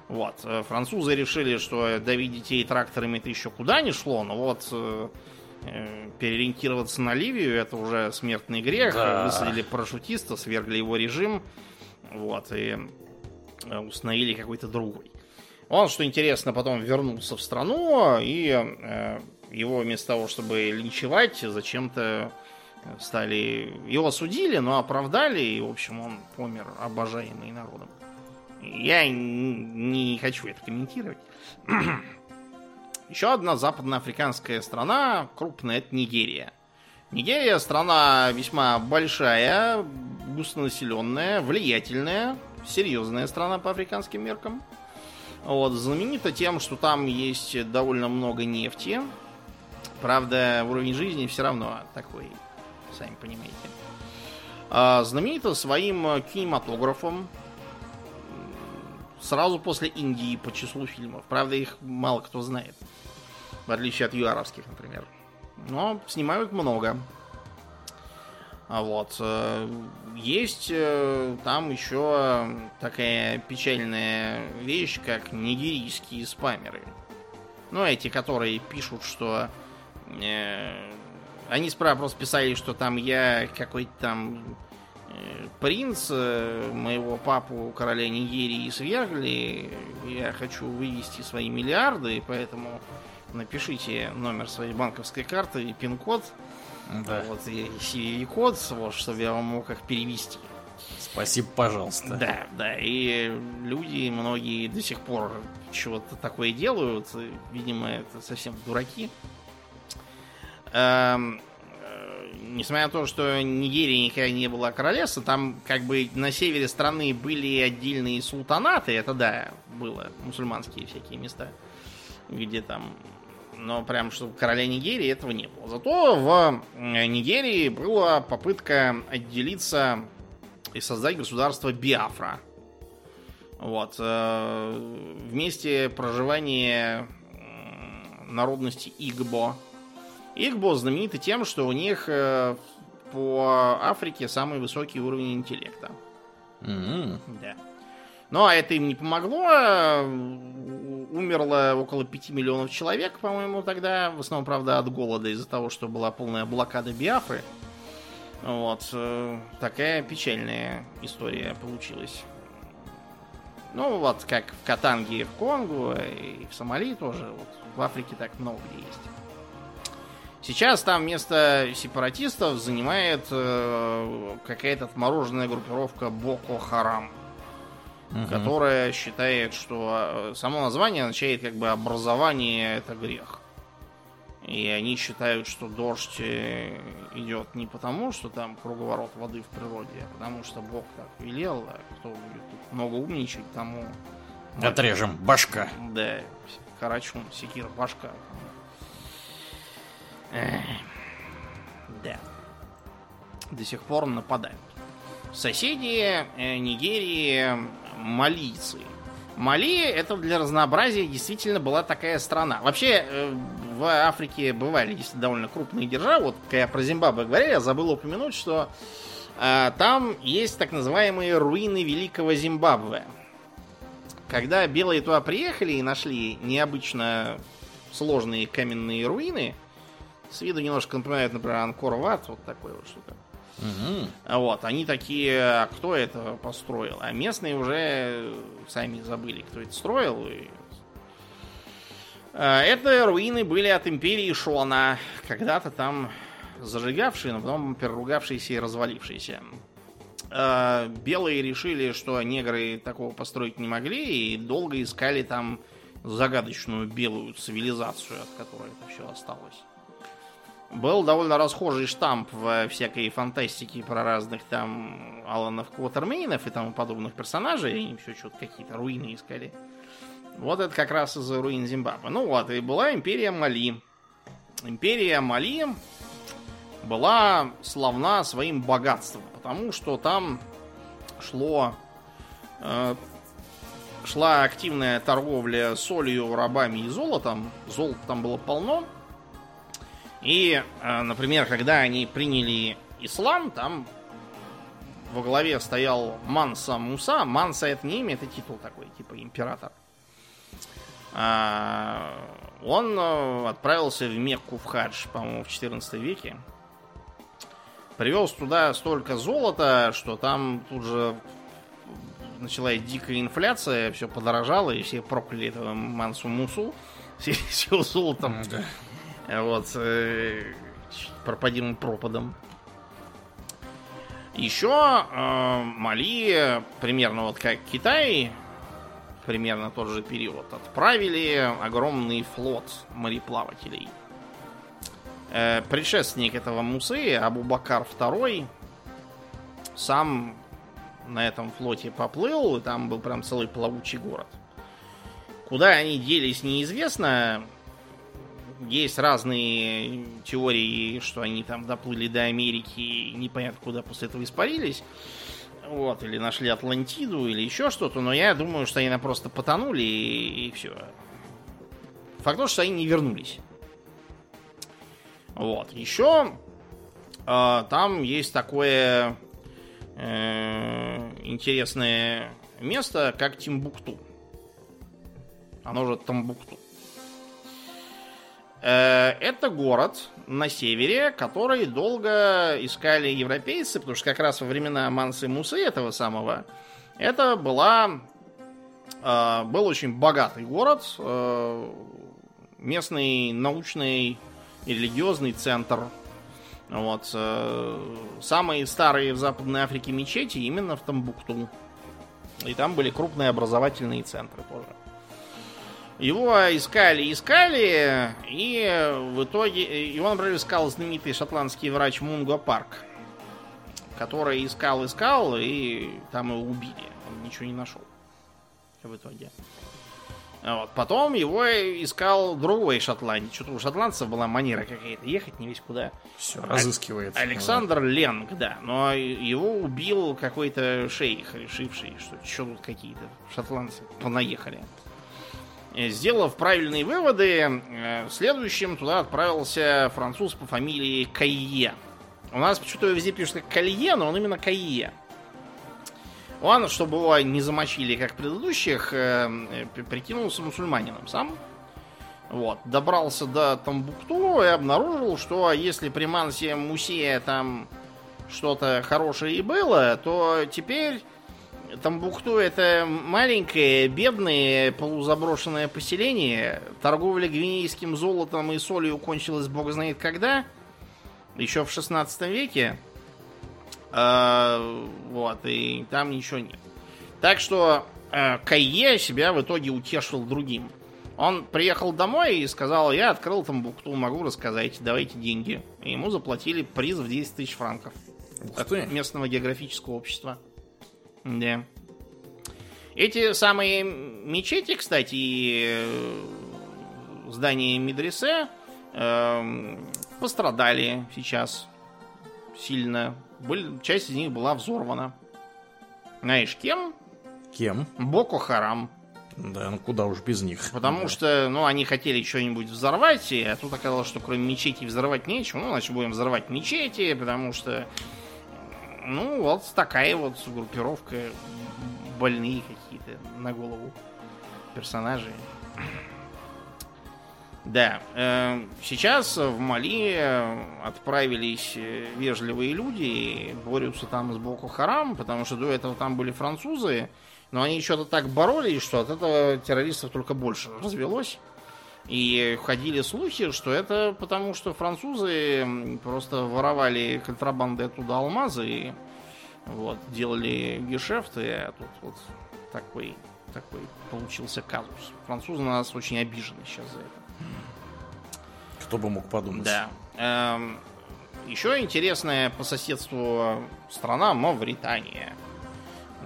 Вот. Э, французы решили, что давить детей тракторами это еще куда не шло, но вот э, Э, переориентироваться на Ливию, это уже смертный грех. Да. Высадили парашютиста, свергли его режим. Вот, и э, установили какой-то другой. Он, что интересно, потом вернулся в страну, и э, его вместо того, чтобы линчевать, зачем-то стали... Его судили, но оправдали, и, в общем, он помер обожаемый народом. Я не хочу это комментировать. (clears throat) Еще одна западноафриканская страна, крупная, это Нигерия. Нигерия страна весьма большая, густонаселенная, влиятельная, серьезная страна по африканским меркам. Вот, знаменита тем, что там есть довольно много нефти. Правда, уровень жизни все равно такой, сами понимаете. А, знаменита своим кинематографом. Сразу после Индии по числу фильмов. Правда, их мало кто знает в отличие от юаровских, например. Но снимают много. А вот. Э, есть э, там еще такая печальная вещь, как нигерийские спамеры. Ну, эти, которые пишут, что... Э, они справа просто писали, что там я какой-то там э, принц, э, моего папу короля Нигерии свергли, я хочу вывести свои миллиарды, поэтому напишите номер своей банковской карты и пин-код. Да. Вот, и CVV-код, вот, чтобы я вам мог их перевести. Спасибо, пожалуйста. Да, да. И люди, многие до сих пор чего-то такое делают. Видимо, это совсем дураки. Эм, несмотря на то, что Нигерия никогда не была королевством, там как бы на севере страны были отдельные султанаты, это да, было, мусульманские всякие места, где там но прям что короля Нигерии этого не было. Зато в Нигерии была попытка отделиться и создать государство Биафра. Вот. Э, вместе проживания народности Игбо. Игбо знамениты тем, что у них э, по Африке самый высокий уровень интеллекта. Mm-hmm. Да. Но это им не помогло. Умерло около 5 миллионов человек, по-моему, тогда. В основном, правда, от голода из-за того, что была полная блокада Биафры. Вот. Э, такая печальная история получилась. Ну, вот как в Катанге в Конго, и в Сомали тоже. Вот в Африке так много где есть. Сейчас там место сепаратистов занимает э, какая-то отмороженная группировка Боко Харам, угу. которая считает, что э, само название означает как бы образование это грех. И они считают, что дождь э, идет не потому, что там круговорот воды в природе, а потому что Бог так велел, а кто будет тут много умничать, тому... Отрежем башка. Да, Карачун, секир, башка. Да. До сих пор нападают. Соседи э, Нигерии малийцы. Мали это для разнообразия действительно была такая страна. Вообще э, в Африке бывали довольно крупные державы. Вот когда про Зимбабве говорили, я забыл упомянуть, что э, там есть так называемые руины Великого Зимбабве. Когда белые туда приехали и нашли необычно сложные каменные руины, с виду немножко напоминают, например, Анкор Ват, вот такое вот что-то. Угу. Вот, они такие, а кто это построил? А местные уже сами забыли, кто это строил. И... А, это руины были от империи Шона, когда-то там зажигавшие, но потом переругавшиеся и развалившиеся. А, белые решили, что негры такого построить не могли, и долго искали там загадочную белую цивилизацию, от которой это все осталось. Был довольно расхожий штамп в всякой фантастике про разных там Аланов Квотермейнов и тому подобных персонажей. Они все что-то какие-то руины искали. Вот это как раз из руин Зимбабве. Ну вот, и была империя Мали. Империя Мали была славна своим богатством, потому что там шло э, шла активная торговля солью, рабами и золотом. Золота там было полно. И, э, например, когда они приняли ислам, там во главе стоял Манса Муса. Манса это не имя, это титул такой, типа император. А, он э, отправился в Мекку в хадж, по-моему, в 14 веке. Привез туда столько золота, что там тут же началась дикая инфляция, все подорожало, и все прокляли этого Мансу Мусу (laughs) с его золотом. Да. Вот. Э, пропадим пропадом. Еще э, Мали, примерно вот как Китай, примерно тот же период, отправили огромный флот мореплавателей. Э, предшественник этого Мусы, Абу-Бакар II, сам на этом флоте поплыл, и там был прям целый плавучий город. Куда они делись, неизвестно есть разные теории, что они там доплыли до Америки и непонятно куда после этого испарились. Вот, или нашли Атлантиду, или еще что-то, но я думаю, что они просто потонули и, и все. Факт то, что они не вернулись. Вот. Еще э, там есть такое э, интересное место, как Тимбукту. Оно же Тамбукту. Э, это город на севере, который долго искали европейцы, потому что как раз во времена Мансы Мусы этого самого, это была, э, был очень богатый город, э, местный научный и религиозный центр. Вот. Самые старые в Западной Африке мечети именно в Тамбукту. И там были крупные образовательные центры тоже. Его искали, искали, и в итоге его, например, искал знаменитый шотландский врач Мунго Парк, который искал, искал, и там его убили. Он ничего не нашел в итоге. Вот. Потом его искал другой шотландец. Что-то у шотландцев была манера какая-то ехать не весь куда. Все, разыскивает. Александр вот. Ленг, да. Но его убил какой-то шейх, решивший, что что тут какие-то шотландцы понаехали. Сделав правильные выводы, э, следующим туда отправился француз по фамилии Кайе. У нас почему-то везде пишут Калье, но он именно Кайе. Он, чтобы его не замочили, как предыдущих, э, прикинулся мусульманином сам. Вот. Добрался до Тамбукту и обнаружил, что если при Мансе Мусея там что-то хорошее и было, то теперь Тамбукту это маленькое, бедное, полузаброшенное поселение. Торговля гвинейским золотом и солью кончилась бог знает когда. Еще в 16 веке. А, вот, и там ничего нет. Так что э, Кайе себя в итоге утешил другим. Он приехал домой и сказал, я открыл там букту, могу рассказать, давайте деньги. И ему заплатили приз в 10 тысяч франков. От местного географического общества. Да. Эти самые мечети, кстати, и э, здания медресе э, пострадали сейчас сильно были, часть из них была взорвана. Знаешь, кем? Кем? Боко Харам. Да, ну куда уж без них. Потому да. что, ну, они хотели что-нибудь взорвать, а тут оказалось, что кроме мечети взорвать нечего. Ну, значит, будем взорвать мечети, потому что, ну, вот такая вот группировка больные какие-то на голову персонажи. Да, э, сейчас в Мали отправились э, вежливые люди и борются там с Боку Харам, потому что до этого там были французы, но они что-то так боролись, что от этого террористов только больше развелось. И ходили слухи, что это потому, что французы просто воровали контрабанды оттуда алмазы и вот, делали гешефты, а тут вот такой, такой получился казус. Французы на нас очень обижены сейчас за это. Кто бы мог подумать. Да. Эм, еще интересная по соседству страна Мавритания.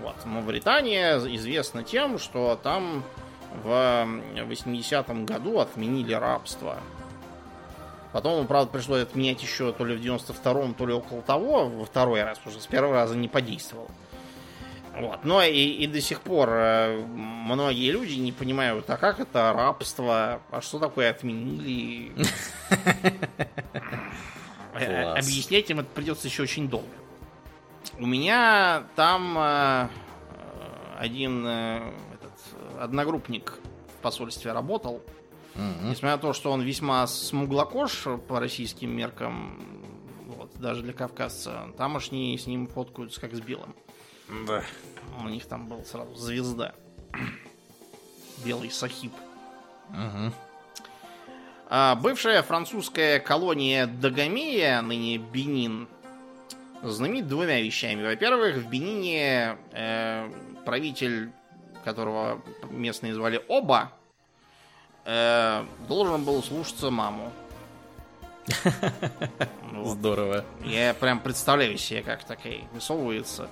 Вот. Мавритания известна тем, что там в 80-м году отменили рабство. Потом, правда, пришлось отменять еще то ли в 92-м, то ли около того, во второй раз уже, с первого раза не подействовал. Вот. Но и, и до сих пор э, многие люди не понимают, а как это рабство, а что такое отменили. (laughs) Объяснять им это придется еще очень долго. У меня там э, один э, одногруппник в посольстве работал. Угу. Несмотря на то, что он весьма смуглокош по российским меркам, вот, даже для кавказца, тамошние с ним фоткаются как с белым. Да. У них там был сразу звезда. Белый сахиб. Угу. А бывшая французская колония Дагомея, ныне Бенин, знаменит двумя вещами. Во-первых, в Бенине э, правитель, которого местные звали Оба, э, должен был слушаться маму. (laughs) Здорово. Я прям представляю себе, как такая высовывается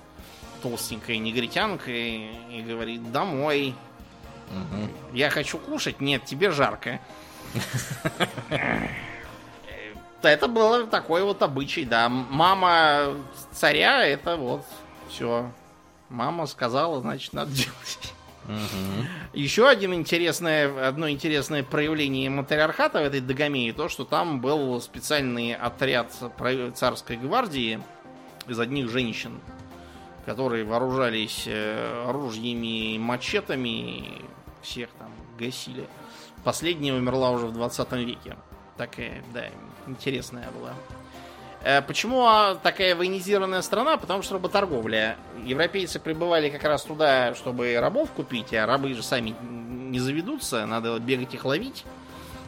толстенькая негритянка и, и говорит, домой. Угу. Я хочу кушать. Нет, тебе жарко. Это было такой вот обычай, да. Мама царя, это вот все. Мама сказала, значит, надо делать. Угу. Еще один интересное, одно интересное проявление матриархата в этой Дагомее, то, что там был специальный отряд царской гвардии из одних женщин которые вооружались э, оружиями, мачетами, всех там гасили. Последняя умерла уже в 20 веке. Такая, да, интересная была. Э, почему а, такая военизированная страна? Потому что работорговля. Европейцы прибывали как раз туда, чтобы рабов купить, а рабы же сами не заведутся, надо бегать их ловить.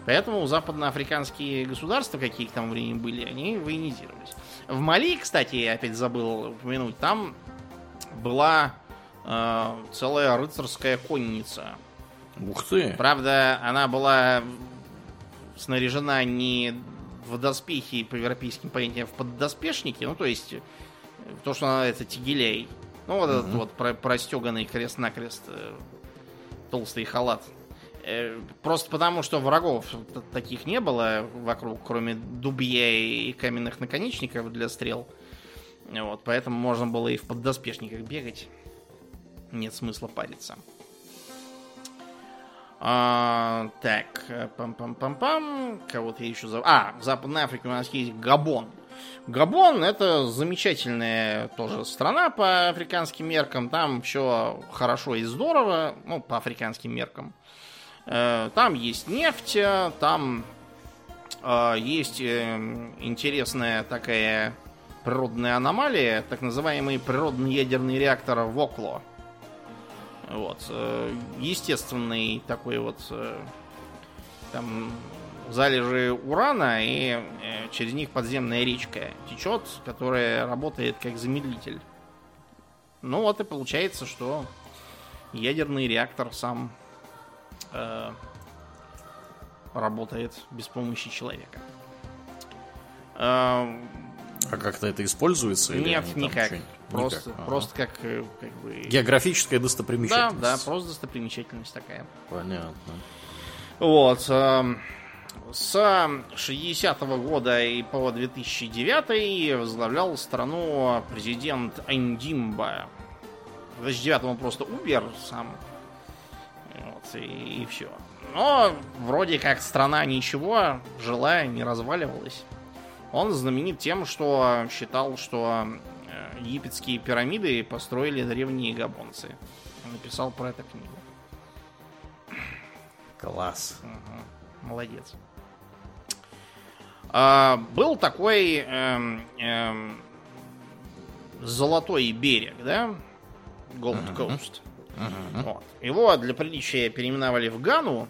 Поэтому западноафриканские государства, какие там времени были, они военизировались. В Мали, кстати, я опять забыл упомянуть, там была э, целая рыцарская конница, Ух ты! Правда, она была снаряжена не в доспехи по европейским понятиям, в поддоспешники, ну, то есть, то, что она это тигелей. Ну, вот этот вот про простеганный крест-накрест э, толстый халат. Э, Просто потому, что врагов таких не было вокруг, кроме дубья и каменных наконечников для стрел. Вот, поэтому можно было и в поддоспешниках бегать. Нет смысла париться. А, так, пам-пам-пам-пам. Кого-то я еще зав... А, в Западной Африке у нас есть Габон. Габон это замечательная тоже страна по африканским меркам. Там все хорошо и здорово, ну, по африканским меркам. Э, Там есть нефть, там э, есть э, интересная такая природная аномалия, так называемый природный ядерный реактор Вокло. Вот. э, Естественный такой вот э, там залежи урана, и э, через них подземная речка течет, которая работает как замедлитель. Ну вот и получается, что ядерный реактор сам э, работает без помощи человека. Э, А как-то это используется? или нет, там никак. что-нибудь- Просто, никак? Ага. просто как, э, как бы... Географическая Да, достопримечательность. да, просто достопримечательность такая. Понятно. Вот. эм, С 60-го года и по 2009 возглавлял страну президент Андимба. В 2009 он просто умер сам. Вот, и, все. Но вроде как страна ничего, жила, не разваливалась. Он знаменит тем, что считал, что египетские пирамиды построили древние габонцы. Написал про это книгу. Класс. Мгм. Молодец. А, был такой эм, эм, золотой берег, да? Gold Coast. Вот. Его для приличия переименовали в Гану.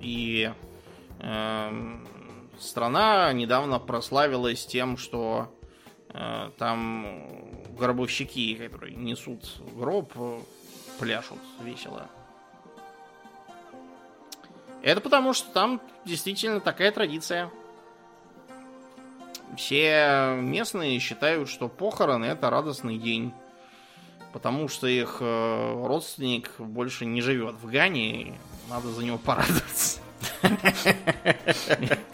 И эм, страна недавно прославилась тем, что там гробовщики, которые несут гроб, э, пляшут весело. Это потому, что там действительно такая традиция. Все местные считают, что похороны это радостный день. Потому что их э, родственник больше не живет в Гане, надо за него порадоваться.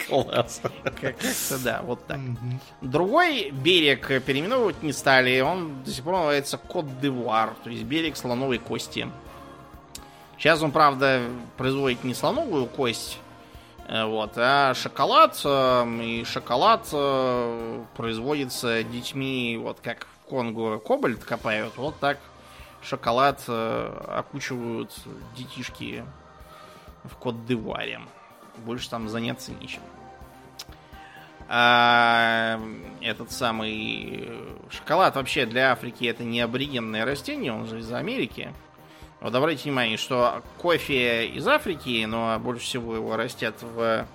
Класс. Как- Как-то да, вот так. Другой берег переименовывать не стали. Он до сих пор называется Кот-д'Ивуар, то есть берег слоновой кости. Сейчас он, правда, производит не слоновую кость, э, вот, а шоколад. э, И шоколад э, производится детьми, вот как в Конго кобальт копают, вот так шоколад э, окучивают детишки в Кот-д'Ивуаре. Больше там заняться нечем. А этот самый э, шоколад вообще для Африки это не аборигенное растение, он же из Америки. Вот обратите внимание, что кофе из Африки, но больше всего его растят в э,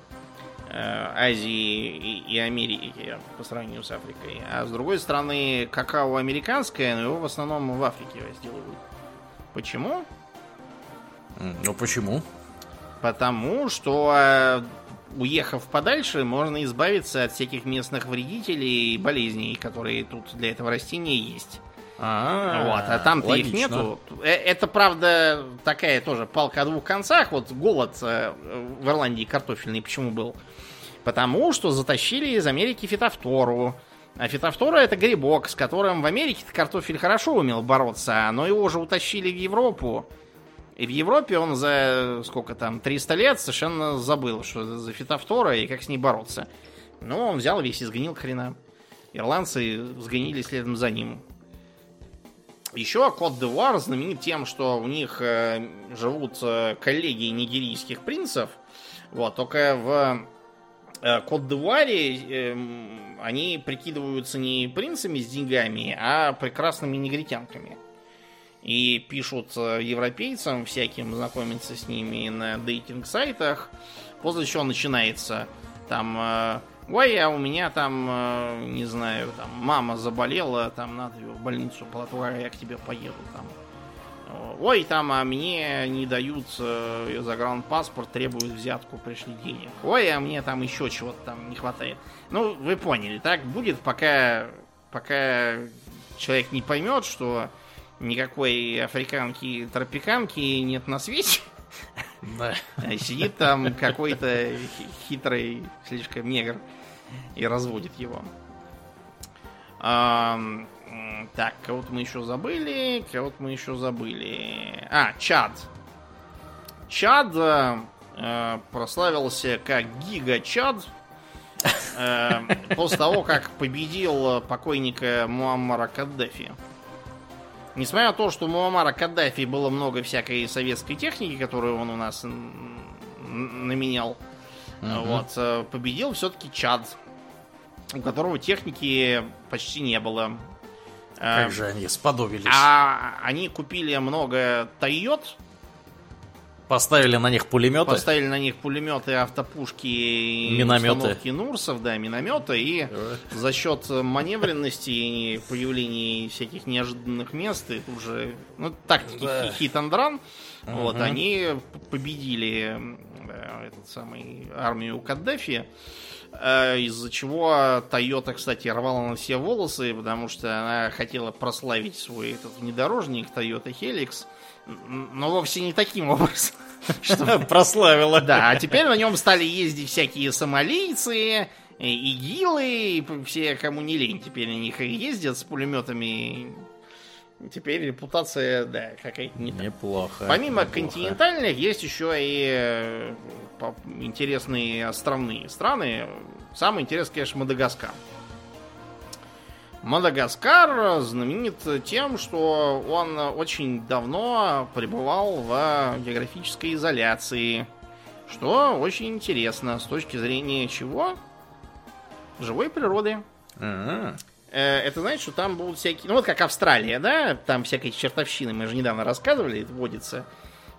Азии и, и Америке по сравнению с Африкой. А с другой стороны, какао американское, но его в основном в Африке разделывают. Почему? Ну почему? Потому что, э, уехав подальше, можно избавиться от всяких местных вредителей и болезней, которые тут для этого растения есть. А, вот, а там-то их нету. Э, Это, правда, такая тоже палка о двух концах. Вот голод э, в Ирландии картофельный почему был? Потому что затащили из Америки фитофтору. А фитофтора это грибок, с которым в Америке картофель хорошо умел бороться, но его уже утащили в Европу. И в Европе он за сколько там, 300 лет совершенно забыл, что за фитофтора и как с ней бороться. Ну, он взял весь и сгнил к. Ирландцы сгнили следом за ним. Еще Кот-д'Ивуар знаменит тем, что у них э, живут э, коллеги нигерийских принцев. Вот, только в э, Кот-д'Ивуаре эм, они прикидываются не принцами с деньгами, а прекрасными негритянками. И пишут э, европейцам всяким, знакомиться с ними на дейтинг-сайтах. После чего начинается там... э, Ой, а у меня там, э, не знаю, там мама заболела, там надо ее в больницу, Платуара, я к тебе поеду там. Ой, там, а мне не дают загранпаспорт, требуют взятку, пришли денег. Ой, а мне там еще чего-то там не хватает. Ну, вы поняли, так будет, пока, пока человек не поймет, что никакой африканки, тропиканки нет на свете. Да. А Сидит там какой-то хитрый слишком негр и разводит его. М, так, кого-то мы еще забыли, кого-то мы еще забыли. А, Чад. Чад э, прославился как Гига Чад э, после того, как победил покойника Муаммара Каддафи. Несмотря на то, что у Муаммара Каддафи было много всякой советской техники, которую он у нас наменял, Мгм. вот, э, победил все-таки Чад, у которого техники почти не было. Э, Как же они сподобились. А они купили много Тойот, Поставили на них пулеметы. поставили на них пулеметы, автопушки, и Минометы. установки Нурсов, да, минометы, и за счет маневренности и появления всяких неожиданных мест, и тут же, ну, тактики Да. хит and run, вот, они победили э, этот самый армию Каддафи, э, из-за чего Тойота, кстати, рвала на все волосы, потому что она хотела прославить свой этот внедорожник Toyota Helix, н- но вовсе не таким образом. (laughs) что- Прославила. Да, а теперь на нем стали ездить всякие сомалийцы, игилы, и все, кому не лень, теперь на них и ездят с пулеметами. Теперь репутация, да, какая-то не. Неплохо. Помимо неплохо. континентальных, есть еще и э, интересные островные страны. Самый интересный, конечно, Мадагаскар. Мадагаскар знаменит тем, что он очень давно пребывал в географической изоляции. Что очень интересно с точки зрения чего? Живой природы. Э, Это значит, что там будут всякие... Ну вот как Австралия, да? Там всякой чертовщины, мы же недавно рассказывали, водится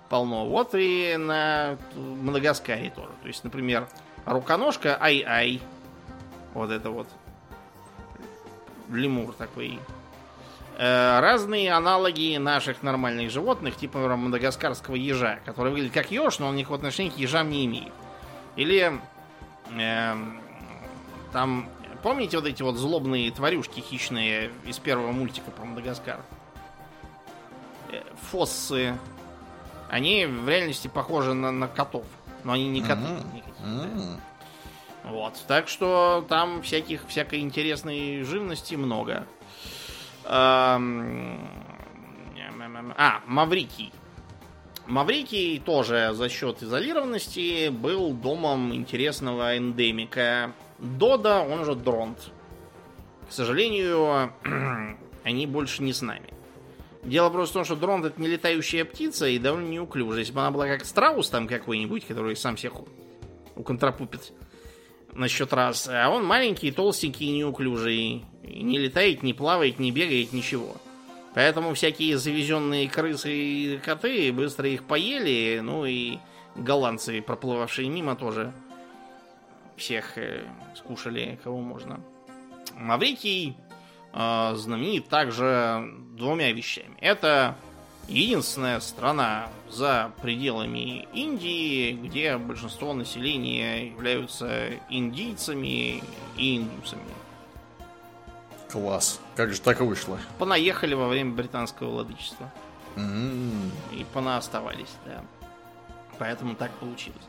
полно. Вот и на Мадагаскаре тоже. То есть, например, руконожка ай-ай. Вот это вот. Лемур такой. Э, Разные аналоги наших нормальных животных, типа мадагаскарского ежа, который выглядит как еж, но он никакого отношения к ежам не имеет. Или эм, там, помните вот эти вот злобные тварюшки хищные из первого мультика про Мадагаскар? Э, Фоссы. Они в реальности похожи на, на котов. Но они не коты. Мгм. никакие, да. Вот. Так что там всяких, всякой интересной живности много. А, Маврикий. Маврикий тоже за счет изолированности был домом интересного эндемика. Додо, он же Дронт. К сожалению, (clears throat) они больше не с нами. Дело просто в том, что Дронт это не летающая птица и довольно неуклюжая. Если бы она была как страус там какой-нибудь, который сам всех уконтрапупит на счет раз. А он маленький, толстенький, неуклюжий. И не летает, не плавает, не бегает, ничего. Поэтому всякие завезенные крысы и коты быстро их поели. Ну и голландцы, проплывавшие мимо, тоже всех э, скушали, кого можно. Маврикий э, знаменит также двумя вещами. Это единственная страна за пределами Индии, где большинство населения являются индийцами и индусами. Класс. Как же так вышло? Понаехали во время британского владычества. М. И понаоставались, да. Поэтому так получилось.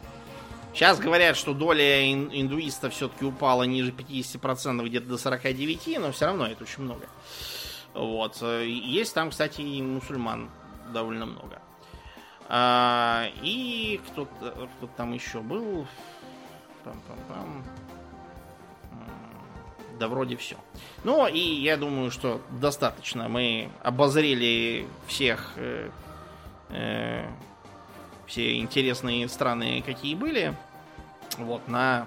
Сейчас говорят, что доля ин- индуистов все-таки упала ниже 50%, где-то до 49%, но все равно это очень много. Вот. Э, Есть там, кстати, и мусульман довольно много. А, и кто-то кто там еще был. Пам-пам-пам. Да вроде все. Ну и я думаю, что достаточно. Мы обозрели всех э, э, все интересные страны, какие были. Вот на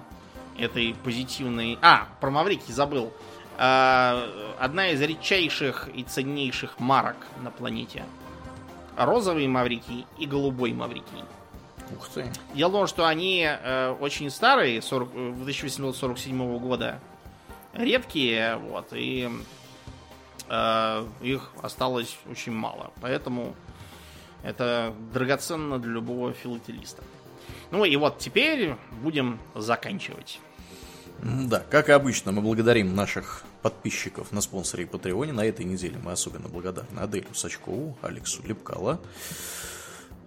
этой позитивной... А, про Маврикий забыл. А, одна из редчайших и ценнейших марок на планете. Розовый Маврикий и голубой Маврикий. Ух ты. Дело в том, что они э, очень старые, 40, э, 1847 года, редкие, вот, и э, их осталось очень мало. Поэтому Это драгоценно для любого филателиста. Ну и вот теперь будем заканчивать. Да, как и обычно, мы благодарим наших подписчиков на спонсоре и Патреоне. На этой неделе мы особенно благодарны Аделю Сачкову, Алексу Лепкала,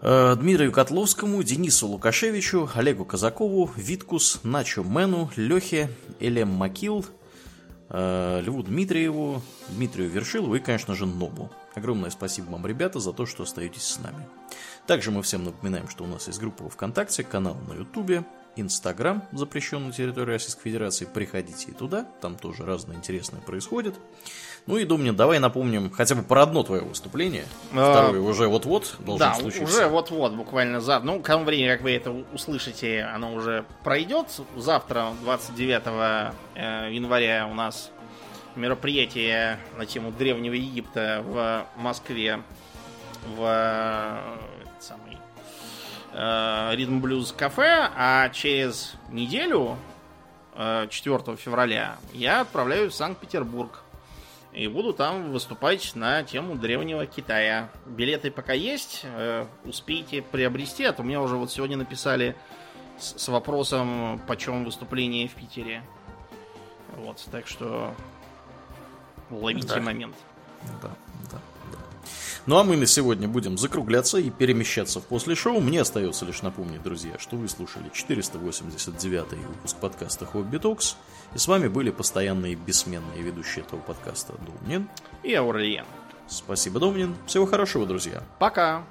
э, Дмитрию Котловскому, Денису Лукашевичу, Олегу Казакову, Виткус, Начо Мену, Лехе, Элем Макил, э, Льву Дмитриеву, Дмитрию Вершилову и, конечно же, Нобу. Огромное спасибо вам, ребята, за то, что остаетесь с нами. Также мы всем напоминаем, что у нас есть группа ВКонтакте, канал на Ютубе, Инстаграм, запрещенную территорию Российской Федерации. Приходите и туда, там тоже разное интересное происходит. Ну и, Домнин, давай напомним хотя бы про одно твое выступление. А, Второе уже вот-вот должен да, случиться. уже вот-вот, буквально за... Ну, к тому времени, как вы это услышите, оно уже пройдет. Завтра, 29 э, января, у нас мероприятие на тему Древнего Египта в Москве в Ритм Блюз кафе, а через неделю, 4 э, февраля, я отправляюсь в Санкт-Петербург. И буду там выступать на тему древнего Китая. Билеты пока есть, э, успейте приобрести, а то мне уже вот сегодня написали с, с вопросом, почем выступление в Питере. Вот, так что ловите да. момент. Да, да. Ну а мы на сегодня будем закругляться и перемещаться в после шоу. Мне остается лишь напомнить, друзья, что вы слушали 489 выпуск подкаста Хобби Токс. И с вами были постоянные бессменные ведущие этого подкаста Домнин и Аурлиен. Спасибо, Домнин. Всего хорошего, друзья. Пока.